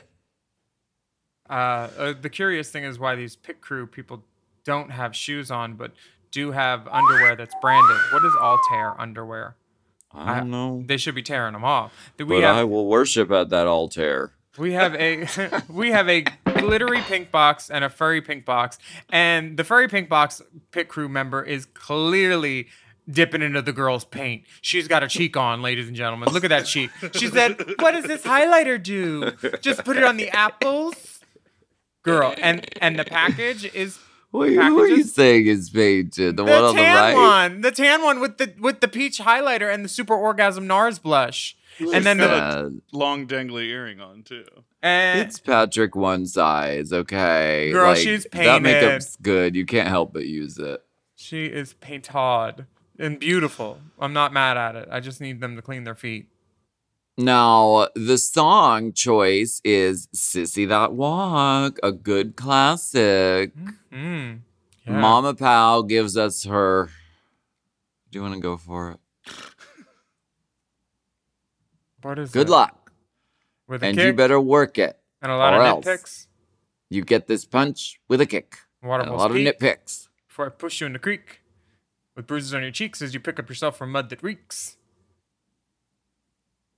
Uh, uh, the curious thing is why these pit crew people don't have shoes on, but do have underwear that's branded. What is Altair underwear? I don't know, They should be tearing them off. Do we but have I will worship at that altar. we have a we have a glittery pink box and a furry pink box, and the furry pink box pit crew member is clearly dipping into the girl's paint. She's got a cheek on, ladies and gentlemen. Look at that cheek. She said, "What does this highlighter do? Just put it on the apples." Girl, and and the package is Wait, who are you Packages? saying is painted? The, the one on the tan right. one, the tan one with the with the peach highlighter and the super orgasm NARS blush, and then the Long dangly earring on too. and It's Patrick one size, okay. Girl, she's painted. That makeup's good. You can't help but use it. she is painted and beautiful. I'm not mad at it. I just need them to clean their feet. Now, the song choice is Sissy That Walk, a good classic. Mm. Yeah. Mama Pao gives us her. Do you want to go for it? What is Good it? luck. With a And kick you better work it. and a lot or of nitpicks. You get this punch with a kick. Water and a lot of nitpicks. Before I push you in the creek, with bruises on your cheeks as you pick up yourself from mud that reeks.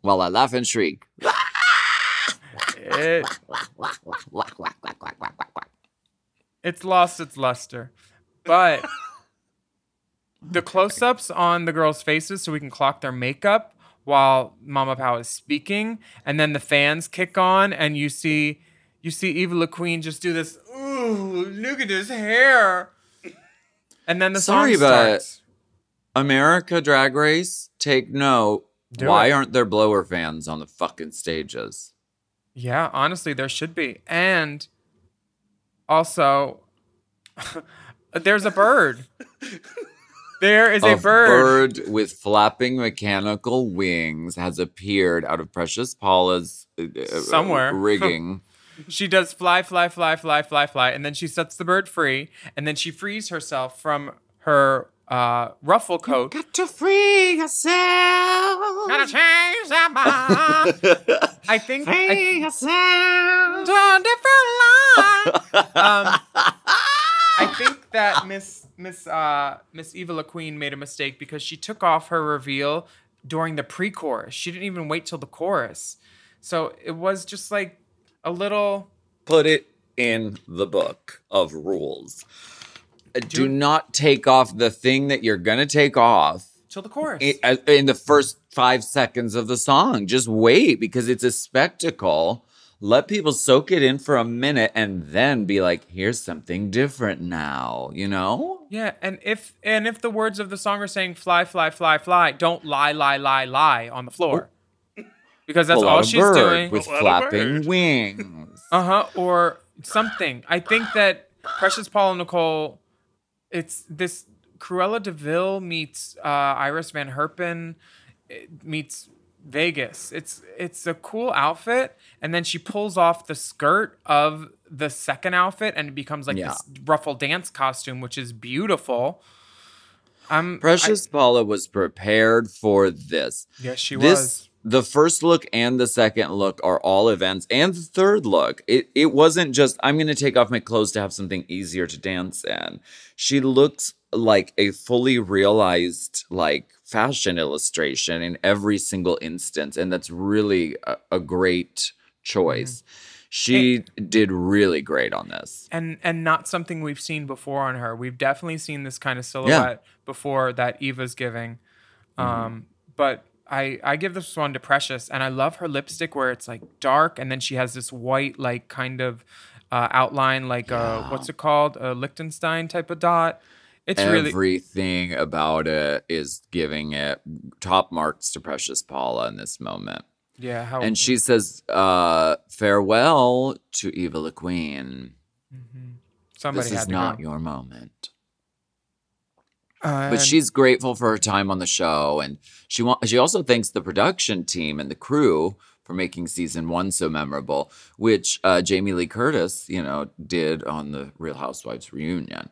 While I laugh and shriek. It, it's lost its luster, but the close-ups on the girls' faces so we can clock their makeup while Mama Pao is speaking, and then the fans kick on, and you see you see Eva Le Queen just do this. Ooh, look at his hair, and then the Sorry, song but- America Drag Race, take note. Do Why it. aren't there blower fans on the fucking stages? Yeah, honestly, there should be. And also, there's a bird. There is a, a bird. Bird. with flapping mechanical wings has appeared out of Precious Paula's uh, uh, Somewhere. rigging. She does fly, fly, fly, fly, fly, fly, and then she sets the bird free, and then she frees herself from her uh, ruffle coat. Got to free yourself. Gotta change that mind. I think I, yourself. to a different line. Um, I think that Miss Miss uh, Miss Eva Le Queen made a mistake because she took off her reveal during the pre-chorus. She didn't even wait till the chorus, so it was just like a little. Put it in the book of rules. Uh, Do not take off the thing that you're gonna take off Till the chorus. i- uh, in the first five seconds of the song. Just wait because it's a spectacle. Let people soak it in for a minute and then be like, here's something different now, you know? yeah, and if and if the words of the song are saying "fly, fly, fly, fly," don't lie, lie, lie, lie on the floor, because that's Pull all she's bird doing with Pull flapping bird. wings. Uh huh. Or something. I think that Precious Paula Nicole, it's this Cruella de Vil meets uh, Iris Van Herpen meets Vegas. It's it's a cool outfit, and then she pulls off the skirt of the second outfit, and it becomes like Yeah. this ruffle dance costume, which is beautiful. I'm Precious Paula was prepared for this. Yes, she this was. The first look and the second look are all events and the third look it it wasn't just i'm going to take off my clothes to have something easier to dance in. She looks like a fully realized like fashion illustration in every single instance and that's really a, a great choice. She did really great on this. And and not something we've seen before on her. We've definitely seen this kind of silhouette before that Eva's giving. Um, but I I give this one to Precious, and I love her lipstick where it's like dark, and then she has this white like kind of uh, outline, like uh what's it called, a Lichtenstein type of dot. It's really everything about it is giving it top marks to precious paula in this moment yeah. How and she says uh farewell to eva le queen somebody this had is not go. your moment Uh, but she's grateful for her time on the show and she wa- she also thanks the production team and the crew for making season one so memorable which uh, jamie lee curtis you know did on the real housewives reunion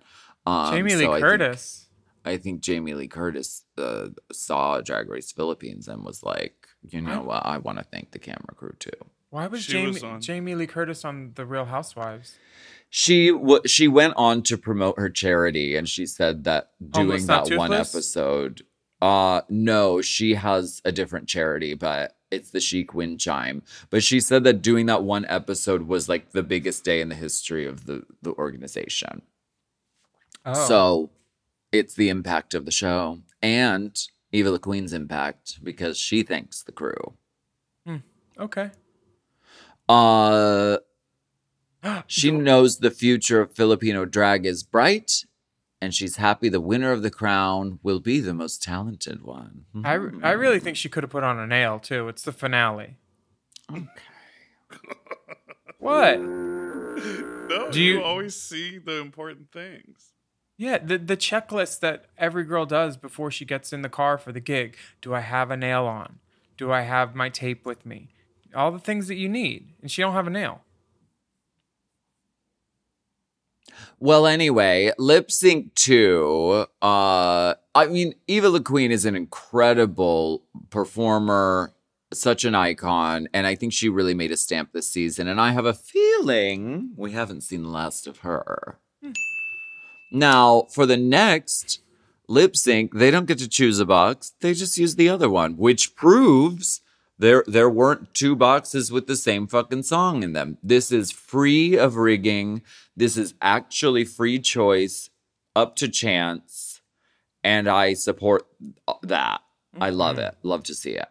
um, Jamie Lee so I think- Curtis. I think Jamie Lee Curtis uh, saw Drag Race Philippines and was like, you know what, I want to thank the camera crew too. Why was Jamie was Jamie Lee Curtis on The Real Housewives? She w- she went on to promote her charity, and she said that doing Not that one episode. Uh no, she has a different charity, but it's the Chic Wind Chime. But she said that doing that one episode was like the biggest day in the history of the the organization. Oh, So it's the impact of the show and Eva Le Queen's impact because she thanks the crew. okay. Uh she knows the future of Filipino drag is bright and she's happy the winner of the crown will be the most talented one. I, I really think she could have put on a nail too. It's the finale. Okay. What? No, Do you, you- always see the important things. Yeah, the the checklist that every girl does before she gets in the car for the gig. Do I have a nail on? Do I have my tape with me? All the things that you need, and she don't have a nail. Well, anyway, lip sync two. Uh, I mean, Eva Le Queen is an incredible performer, such an icon, and I think she really made a stamp this season. And I have a feeling we haven't seen the last of her. Now, for the next lip sync, they don't get to choose a box; they just use the other one, which proves there there weren't two boxes with the same fucking song in them. This is free of rigging. This is actually free choice, up to chance, and I support that. I love it. Love to see it.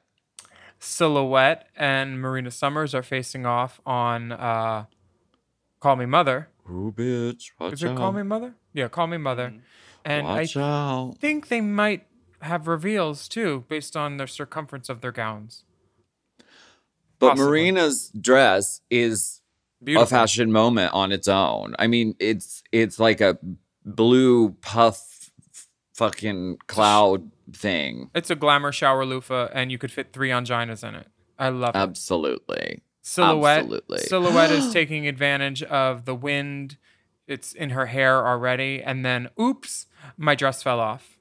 Xilhouete and Marina Summers are facing off on uh, "Call Me Mother." Ooh, bitch, watch Is it out. "Call Me Mother"? Yeah, "Call Me Mother." And watch I out. think they might have reveals too, based on the circumference of their gowns. But possibly. Marina's dress is Beautiful. a fashion moment on its own. I mean, it's it's like a blue puff fucking cloud thing. It's a glamour shower loofah, and you could fit three anginas in it. I love it. Absolutely. Xilhouete. absolutely. Xilhouete is taking advantage of the wind. It's in her hair already, and then oops, my dress fell off.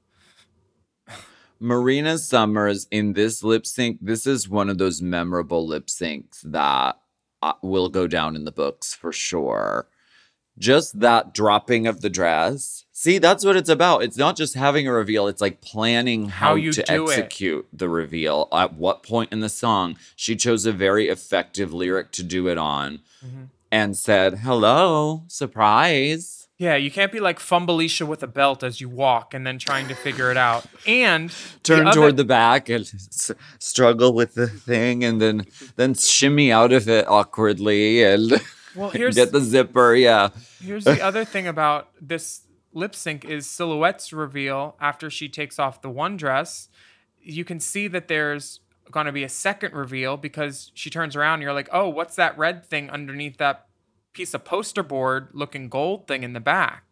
Marina Summers in this lip sync, this is one of those memorable lip syncs that uh, will go down in the books for sure. Just that dropping of the dress. See, that's what it's about. It's not just having a reveal, it's like planning how, How you to do it. execute the reveal. At what point in the song, she chose a very effective lyric to do it on Mm-hmm. and said, Hello, surprise. Yeah, you can't be like Fumbleisha with a belt as you walk and then trying to figure it out. And turn other- toward the back and s- struggle with the thing and then then shimmy out of it awkwardly and Well, here's get the zipper yeah Here's the other thing about this lip sync is Xilhouete's reveal after she takes off the one dress. You can see that there's going to be a second reveal because she turns around and you're like, oh, what's that red thing underneath that piece of poster board looking gold thing in the back?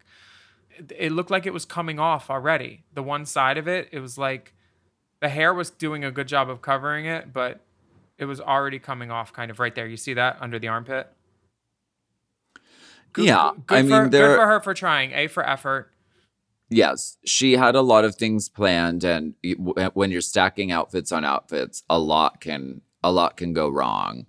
It, looked like it was coming off already. The one side of it, it was like the hair was doing a good job of covering it, but it was already coming off kind of right there. You see that under the armpit? Good- yeah good i for, mean good for her for trying. A for effort. yes she had a lot of things planned and uh, when you're stacking outfits on outfits a lot can a lot can go wrong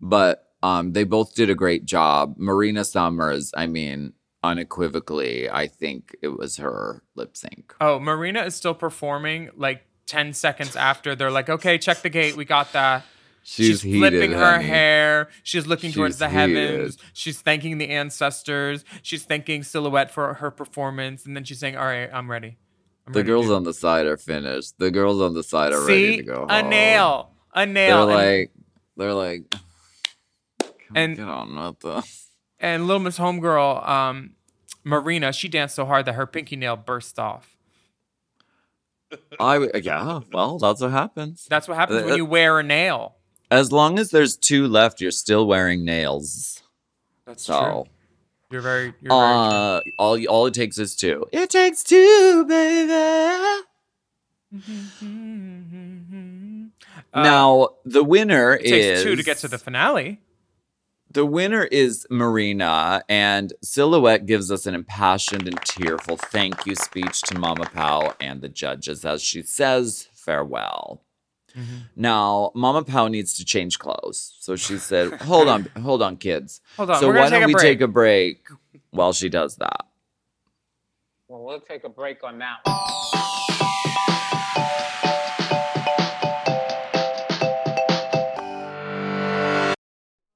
but um they both did a great job marina summers i mean unequivocally i think it was her lip sync Oh, Marina is still performing like 10 seconds after they're like, okay, check the gate. We got that. she's, She's, flipping her honey. hair. She's looking towards She's the heavens. She's thanking the ancestors. She's thanking Xilhouete for her performance. And then she's saying, all right, I'm ready. I'm The ready girls on the side are finished. The girls on the side are See? ready to go home. A nail. A nail. They're like, they're like, And- get on with this. and Little Miss Homegirl, um, Marina, she danced so hard that her pinky nail burst off. I w- yeah. Well, that's what happens. That's what happens Uh, when you wear a nail. As long as there's two left, you're still wearing nails. That's So, true. You're very, you're very uh, all all it takes is two. It takes two, baby. Uh, now the winner It takes is two to get to the finale. The winner is Marina, and Xilhouete gives us an impassioned and tearful thank you speech to Mama Pao and the judges as she says farewell. Mm-hmm. Now, Mama Pao needs to change clothes. So she said, Hold on, hold on, kids. Hold on, So why don't we break. take a break while she does that? Well, we'll take a break on that one.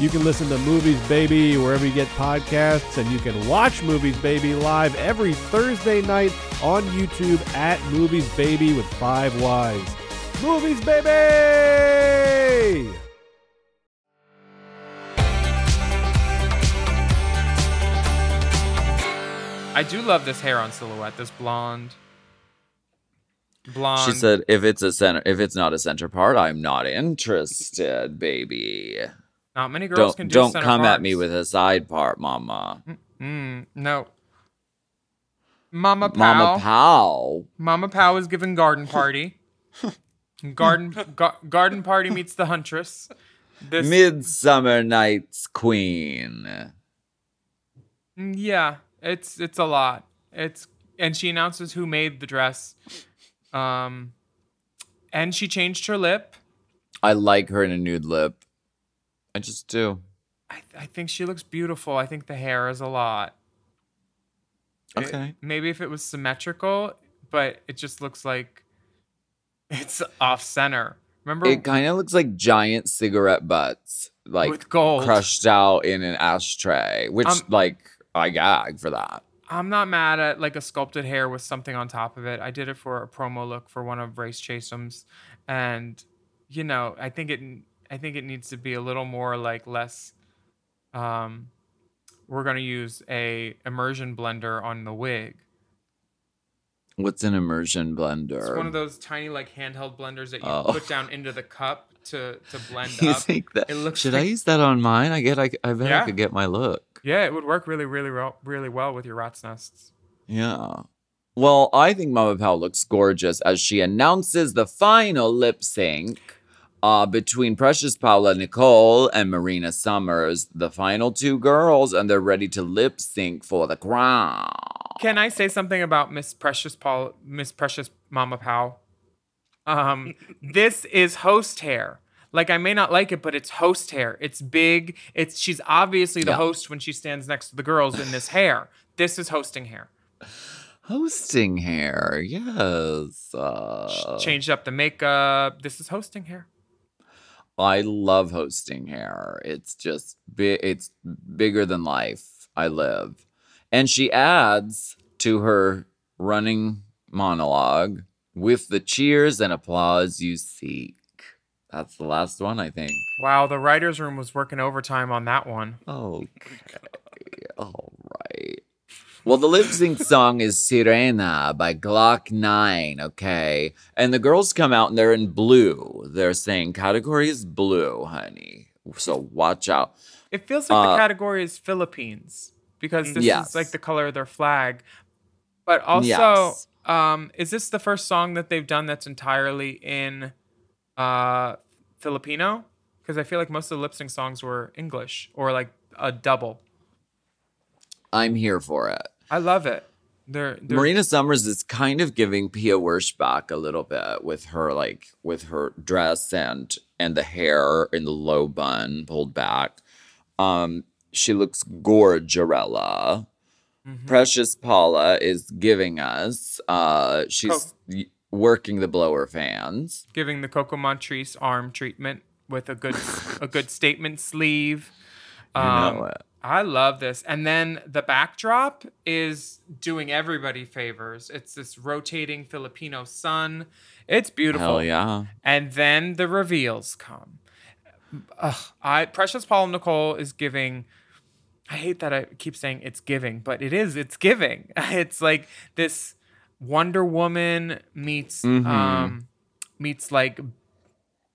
You can listen to Movies Baby wherever you get podcasts, and you can watch Movies Baby live every Thursday night on YouTube at Movies Baby with Five Wives. Movies Baby! I do love this hair on Xilhouete, this blonde. Blonde. She said, if it's a center if it's not a center part, I'm not interested, baby. Not many girls Don't can do don't come at me with a side part, mama. Mm, no. Mama Pao. Mama Pao. Mama Pao is giving garden party. garden ga- garden party meets the huntress. This Midsummer Night's Queen. Mm, yeah, it's it's a lot. It's and she announces who made the dress. Um and she changed her lip. I like her in a nude lip. I just do. I, I think she looks beautiful. I think the hair is a lot. It- Okay. maybe if it was symmetrical, but it just looks like it's off center. Remember It kind of looks like giant cigarette butts, like With gold. crushed out in an ashtray. Which, Um, like, I gag for that. I'm not mad at like a sculpted hair with something on top of it. I did it for a promo look for one of Race Chasems, and you know, I think it I think it needs to be a little more like less. Um, we're gonna use a immersion blender on the wig. What's an immersion blender? It's one of those tiny like handheld blenders that you Oh. put down into the cup to to blend you up. think that? It looks Should I use that on mine? I get. I, I bet Yeah. I could get my look. Yeah, it would work really, really, well, really well with your rat's nests. Yeah. Well, I think Mama Pao looks gorgeous as she announces the final lip sync uh, between Precious Paula Nicole and Marina Summers, the final two girls, and they're ready to lip sync for the crown. Can I say something about Miss Precious Paul, Miss Precious Mama Pao? Um, this is host hair. Like I may not like it, but it's host hair. It's big. It's she's obviously the Yeah. host when she stands next to the girls in this hair. This is hosting hair. Hosting hair, yes. Uh, Changed up the makeup. This is hosting hair. I love hosting hair. It's just bi- it's bigger than life. I live. And she adds to her running monologue with the cheers and applause you seek. That's the last one, I think. Wow, the writers' room was working overtime on that one. Okay. All right. Well, the lip sync song is Sirena by Gloc-9, okay? And the girls come out and they're in blue. They're saying category is blue, honey. So watch out. It feels like Uh, the category is Philippines because this Yes. is like the color of their flag. But also, Yes. um, is this the first song that they've done that's entirely in uh, Filipino? Because I feel like most of the lip sync songs were English or like a double. I'm here for it. I love it. They're, they're Marina Summers is kind of giving Pia Wurtzbach a little bit with her like with her dress and and the hair in the low bun pulled back. Um, she looks gorgeous. Mm-hmm. Precious Paula is giving us. Uh, she's y- working the blower fans. giving the Coco Montrese arm treatment with a good a good statement sleeve. You Um, know it. I love this. And then the backdrop is doing everybody favors. It's this rotating Filipino sun. It's beautiful. Hell yeah! And then the reveals come. Ugh, I Precious Paula Nicole is giving. I hate that I keep saying it's giving, but it is. It's giving. It's like this Wonder Woman meets Mhm. um meets like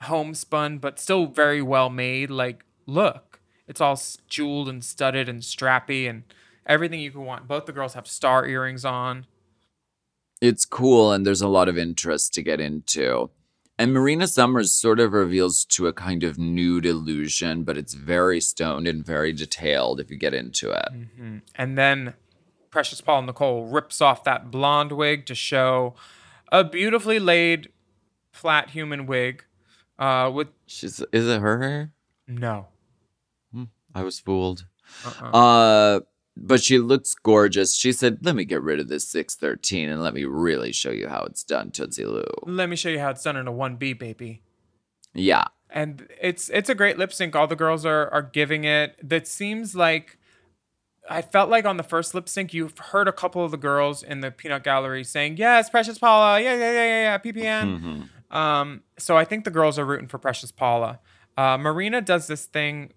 homespun, but still very well made. Like look, it's all jeweled and studded and strappy and everything you could want. Both the girls have star earrings on. It's cool, and there's a lot of interest to get into. And Marina Summers sort of reveals to a kind of nude illusion, but it's very stoned and very detailed if you get into it. And then Precious Paula Nicole rips off that blonde wig to show a beautifully laid flat human wig uh, with She's is it her hair? no. I was fooled. Uh-uh. Uh, but she looks gorgeous. She said, "Let me get rid of this 613 and let me really show you how it's done, Tootsie Lou." Let me show you how it's done in a 1B, baby. Yeah, and it's it's a great lip sync. All the girls are are giving it. That seems like I felt like on the first lip sync, you've heard a couple of the girls in the peanut gallery saying, "Yes, Precious Paula, yeah, yeah, yeah, yeah, yeah, PPN." Um, so I think the girls are rooting for Precious Paula. Uh, Marina does this thing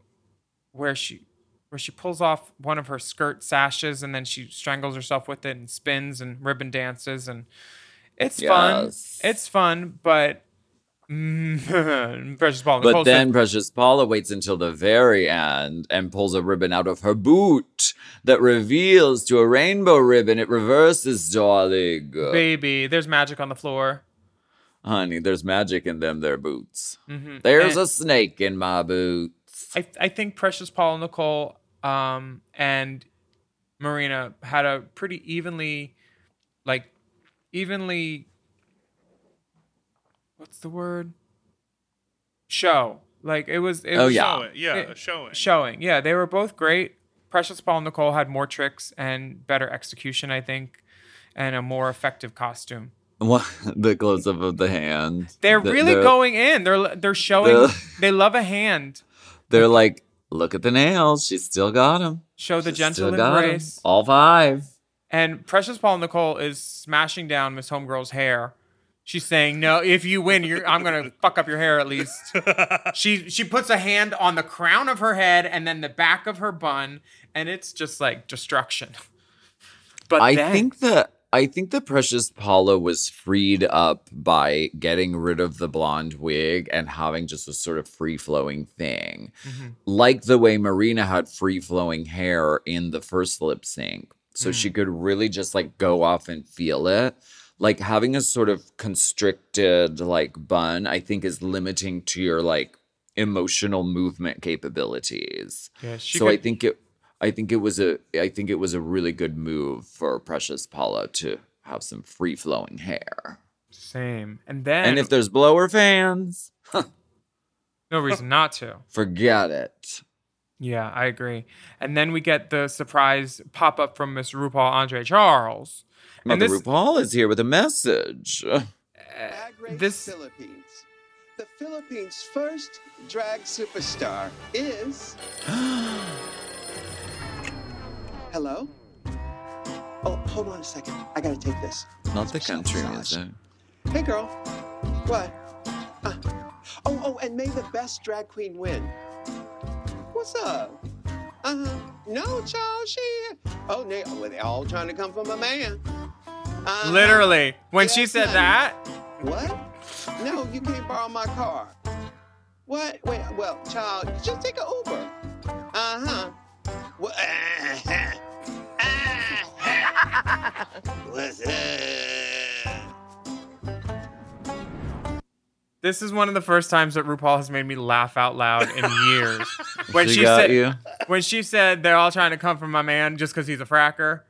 where she where she pulls off one of her skirt sashes and then she strangles herself with it and spins and ribbon dances and it's fun. It's fun, but Precious Paula. but said- then Precious Paula waits until the very end and pulls a ribbon out of her boot that reveals to a rainbow ribbon. It reverses, darling. Baby, there's magic on the floor. Honey, there's magic in them, their boots. Mhm. There's And a snake in my boots. I, I think Precious Paula Nicole um, and Marina had a pretty evenly, like, evenly. What's the word? Show. Like it was. It Oh, was yeah. Show it. Yeah, it- showing. showing. Yeah, they were both great. Precious Paula Nicole had more tricks and better execution, I think, and a more effective costume. What the close up of the hand. They're The- really the- going in. They're they're showing. the- they love a hand. They're like, look at the nails. She still got them. Show the She gentle still embrace. All five. And Precious Paula Nicole is smashing down Miss Homegirl's hair. She's saying, "No, if you win, you're, I'm gonna fuck up your hair at least." she she puts a hand on the crown of her head and then the back of her bun, and it's just like destruction. But I then- think that I think the Precious Paula was freed up by getting rid of the blonde wig and having just a sort of free flowing thing, Mm-hmm. like the way Marina had free flowing hair in the first lip sync, so Mm. she could really just like go off and feel it. Like having a sort of constricted like bun, I think is limiting to your like emotional movement capabilities. Yeah, she so I think it I think it was a I think it was a really good move for Precious Paula to have some free flowing hair. same. And then And if there's blower fans, no reason not to. forget it. Yeah, I agree. And then we get the surprise pop up from Miss RuPaul Andre Charles. Mother this- RuPaul is here with a message. Drag this- Philippines. The Philippines' first drag superstar is. Hello? Oh, hold on a second. I gotta take this. Not the country massage. music. Hey, girl. What? Uh, oh, oh, and may the best drag queen win. What's up? Uh huh. No, child, she. Oh, they, well, they all trying to come from a man. Uh-huh. Literally, when she said honey. that, What? No, you can't borrow my car. What? Wait, well, child, just take an Uber. Uh huh. This is one of the first times that RuPaul has made me laugh out loud in years. when She got said, you. when she said they're all trying to come for my man just because he's a fracker.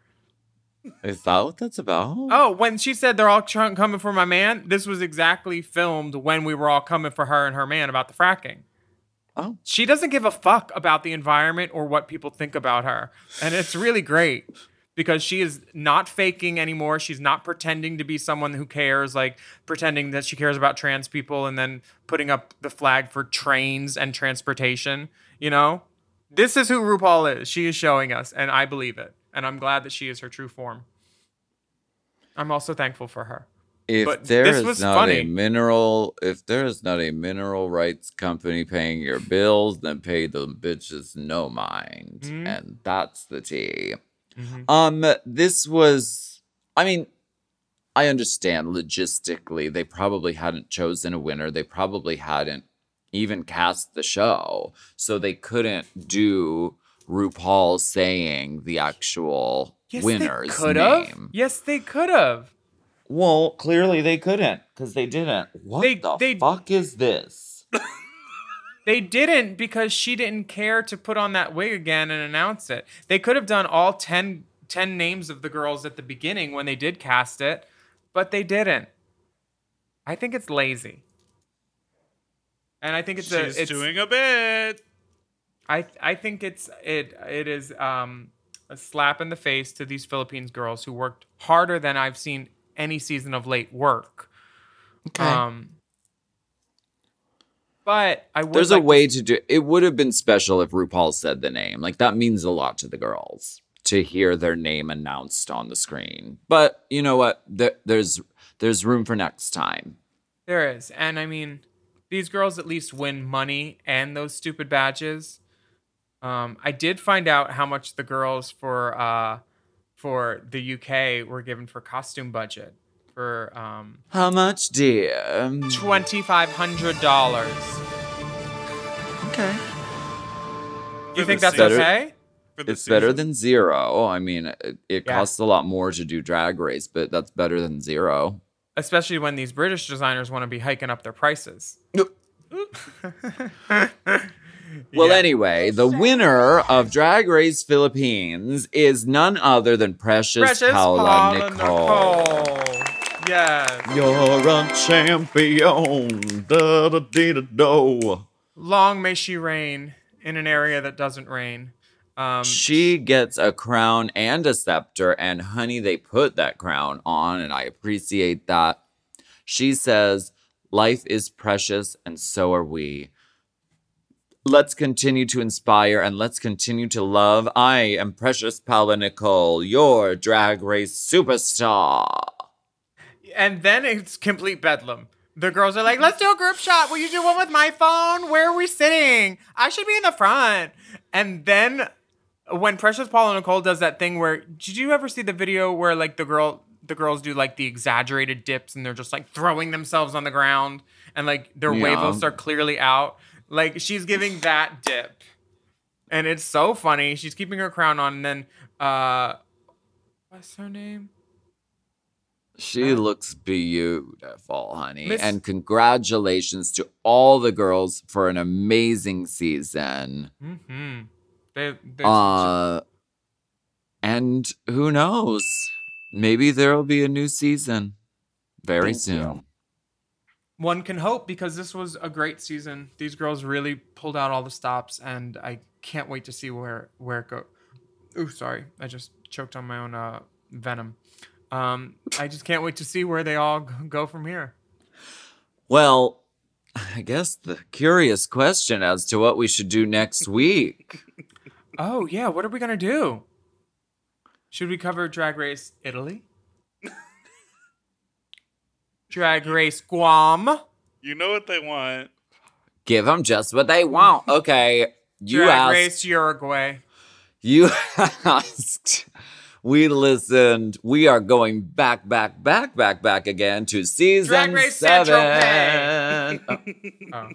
Is that what that's about? Oh, when she said they're all trying coming for my man, this was exactly filmed when we were all coming for her and her man about the fracking. Oh. She doesn't give a fuck about the environment or what people think about her. And it's really great because she is not faking anymore. She's not pretending to be someone who cares, like pretending that she cares about trans people and then putting up the flag for trains and transportation. You know, this is who RuPaul is. She is showing us, and I believe it. And I'm glad that she is her true form. I'm also thankful for her. If But there is not funny. a mineral, if there is not a mineral rights company paying your bills, then pay them bitches no mind, Mhm. and that's the tea. Mhm. Um, this was, I mean, I understand logistically they probably hadn't chosen a winner. They probably hadn't even cast the show, so they couldn't do RuPaul saying the actual Yes, winner's name. Yes, they could have. Well, clearly they couldn't because they didn't. What They- the they- fuck is this? They didn't because she didn't care to put on that wig again and announce it. They could have done all 10, 10 names of the girls at the beginning when they did cast it, but they didn't. I think it's lazy. And I think it's She's a it's, doing a bit. I I think it's it it is um a slap in the face to these Philippines girls who worked harder than I've seen any season of late work. Okay. Um but I would There's like a to way to do it would have been special if RuPaul said the name. Like that means a lot to the girls to hear their name announced on the screen. But you know what? There, there's there's room for next time. There is. And I mean, these girls at least win money and those stupid badges. Um, I did find out how much the girls for uh, for the UK were given for costume budget for um, How much, dear? twenty five hundred dollars. Okay. You think that's season. okay? For the It's better than zero. I mean, it, it Yeah. costs a lot more to do drag race, but that's better than zero. Especially when these British designers want to be hiking up their prices. Well, Yeah. anyway, the winner of Drag Race Philippines is none other than Precious, Precious Paula, Paula Nicole. Nicole. Yes. You're a champion. Da, da, dee, da, do. Long may she reign in an area that doesn't rain. Um, She gets a crown and a scepter, and honey, they put that crown on, and I appreciate that. She says, Life is precious, and so are we. Let's continue to inspire and let's continue to love. I am Precious Paula Nicole, your drag race superstar. And then it's complete bedlam. The girls are like, let's do a group shot. Will you do one with my phone? Where are we sitting? I should be in the front. And then when Precious Paula Nicole does that thing where did you ever see the video where like the girl the girls do like the exaggerated dips and they're just like throwing themselves on the ground and like their Yeah. wavelets are clearly out. Like she's giving that dip. And it's so funny. She's keeping her crown on and then uh what's her name? She looks beautiful, honey. Miss- And congratulations to all the girls for an amazing season. Mm-hmm. They, they, Uh, and who knows? Maybe there'll be a new season very soon. One can hope because this was a great season. These girls really pulled out all the stops, and I can't wait to see where where it go. Ooh, sorry, I just choked on my own uh, venom. Um, I just can't wait to see where they all go from here. Well, I guess the curious question as to what we should do next week. Oh yeah, what are we gonna do? Should we cover Drag Race Italy? Drag Race Guam? You know what they want. Give them just what they want. Okay, you Drag asked. Race Uruguay. You asked. We listened. We are going back, back, back, back, back again to season Drag Race seven. Oh. Oh.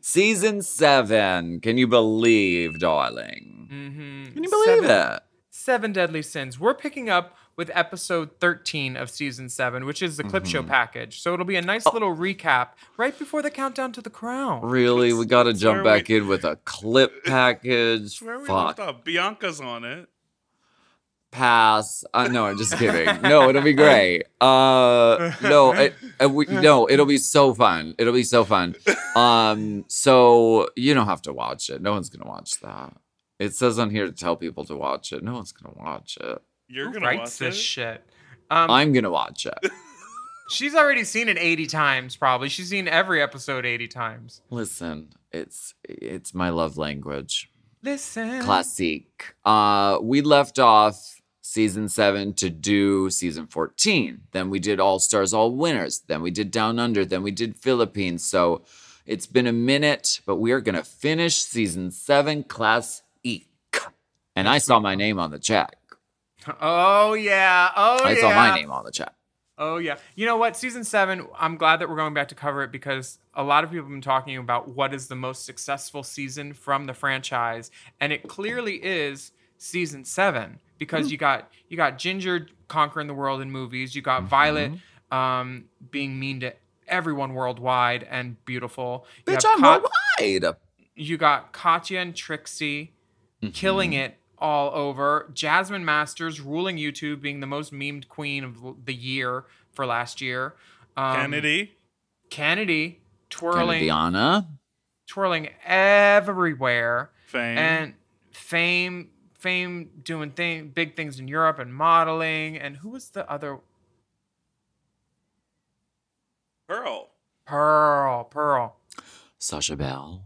Season seven. Can you believe, darling? Mm-hmm. Can you believe Seven. it? Seven Deadly Sins. We're picking up with episode 13 of season 7, which is the clip Mm-hmm. show package. So it'll be a Oh. nice little recap right before the countdown to the crown. Really, we got to where jump we- back in with a clip package. Where we Fuck. left off. Bianca's on it. pass. Uh, no, I'm just kidding. No, it'll be great. Uh, no, it, uh, we, no, it'll be so fun. It'll be so fun. Um, so you don't have to watch it. No one's gonna watch that. It says on here to tell people to watch it. No one's gonna watch it. You're Who gonna writes watch this it. shit? Um, I'm gonna watch it. she's already seen it 80 times, probably. She's seen every episode 80 times. Listen, it's it's my love language. Listen. Classique. Uh, we left off season seven to do season 14. Then we did All Stars, All Winners. Then we did Down Under. Then we did Philippines. So it's been a minute, but we are going to finish season seven, Classique. And I saw my name on the check. Oh, yeah. Oh, I yeah. I saw my name on the chat. Oh yeah. You know what? Season seven, I'm glad that we're going back to cover it because a lot of people have been talking about what is the most successful season from the franchise. And it clearly is season seven. Because hmm. you got you got Ginger conquering the world in movies, you got mm-hmm. Violet um, being mean to everyone worldwide and beautiful. Bitch, I'm Ka- worldwide. you got Katya and Trixie mm-hmm. killing it all over. Jasmine Masters ruling YouTube, being the most memed queen of the year for last year. Um, Kennedy. Kennedy twirling, Canadiana. twirling everywhere, Fame. and fame, fame doing thing, big things in Europe and modeling. And who was the other? Pearl. Pearl, Pearl. Sasha Belle.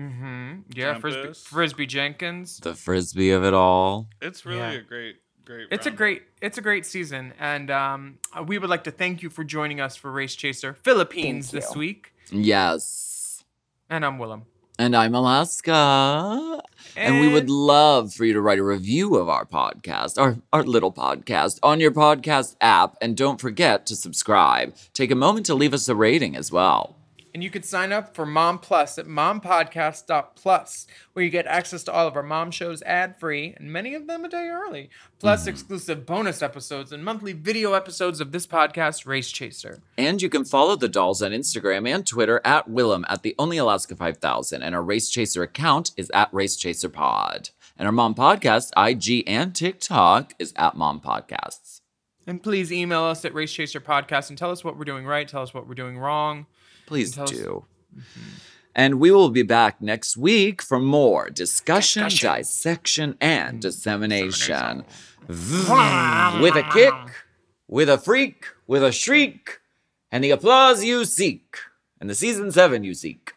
Mm-hmm. Yeah, Frisbee, Tempest. Frisbee Jenkins. The frisbee of it all. It's really Yeah. a great, great. It's a great it's a great season and um, we would like to thank you for joining us for Race Chaser Philippines this week. Yes. And I'm Willem. And I'm Alaska. And we would love for you to write a review of our podcast, our, our little podcast, on your podcast app. And don't forget to subscribe. Take a moment to leave us a rating as well. And you can sign up for Mom Plus at mompodcast.plus, where you get access to all of our mom shows ad free and many of them a day early, plus mm-hmm. exclusive bonus episodes and monthly video episodes of this podcast, Race Chaser. And you can follow the dolls on Instagram and Twitter at Willem at the Only Alaska 5000. And our Race Chaser account is at Race Chaser Pod. And our mom podcast, IG and TikTok, is at Mom Podcasts. And please email us at Race Chaser Podcast and tell us what we're doing right, tell us what we're doing wrong. Please do. And we will be back next week for more discussion, dissection, and mm. dissemination. Vroom. With a kick, with a freak, with a shriek, and the applause you seek, and the season seven you seek.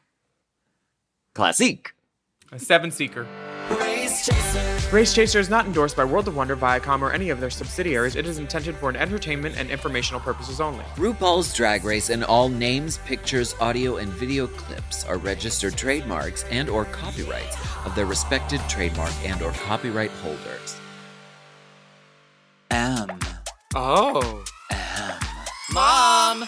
Classique. A seven seeker. Race Chaser. Race Chaser is not endorsed by World of Wonder, Viacom, or any of their subsidiaries. It is intended for an entertainment and informational purposes only. RuPaul's Drag Race and all names, pictures, audio, and video clips are registered trademarks and or copyrights of their respected trademark and or copyright holders. M. Oh. M. Mom!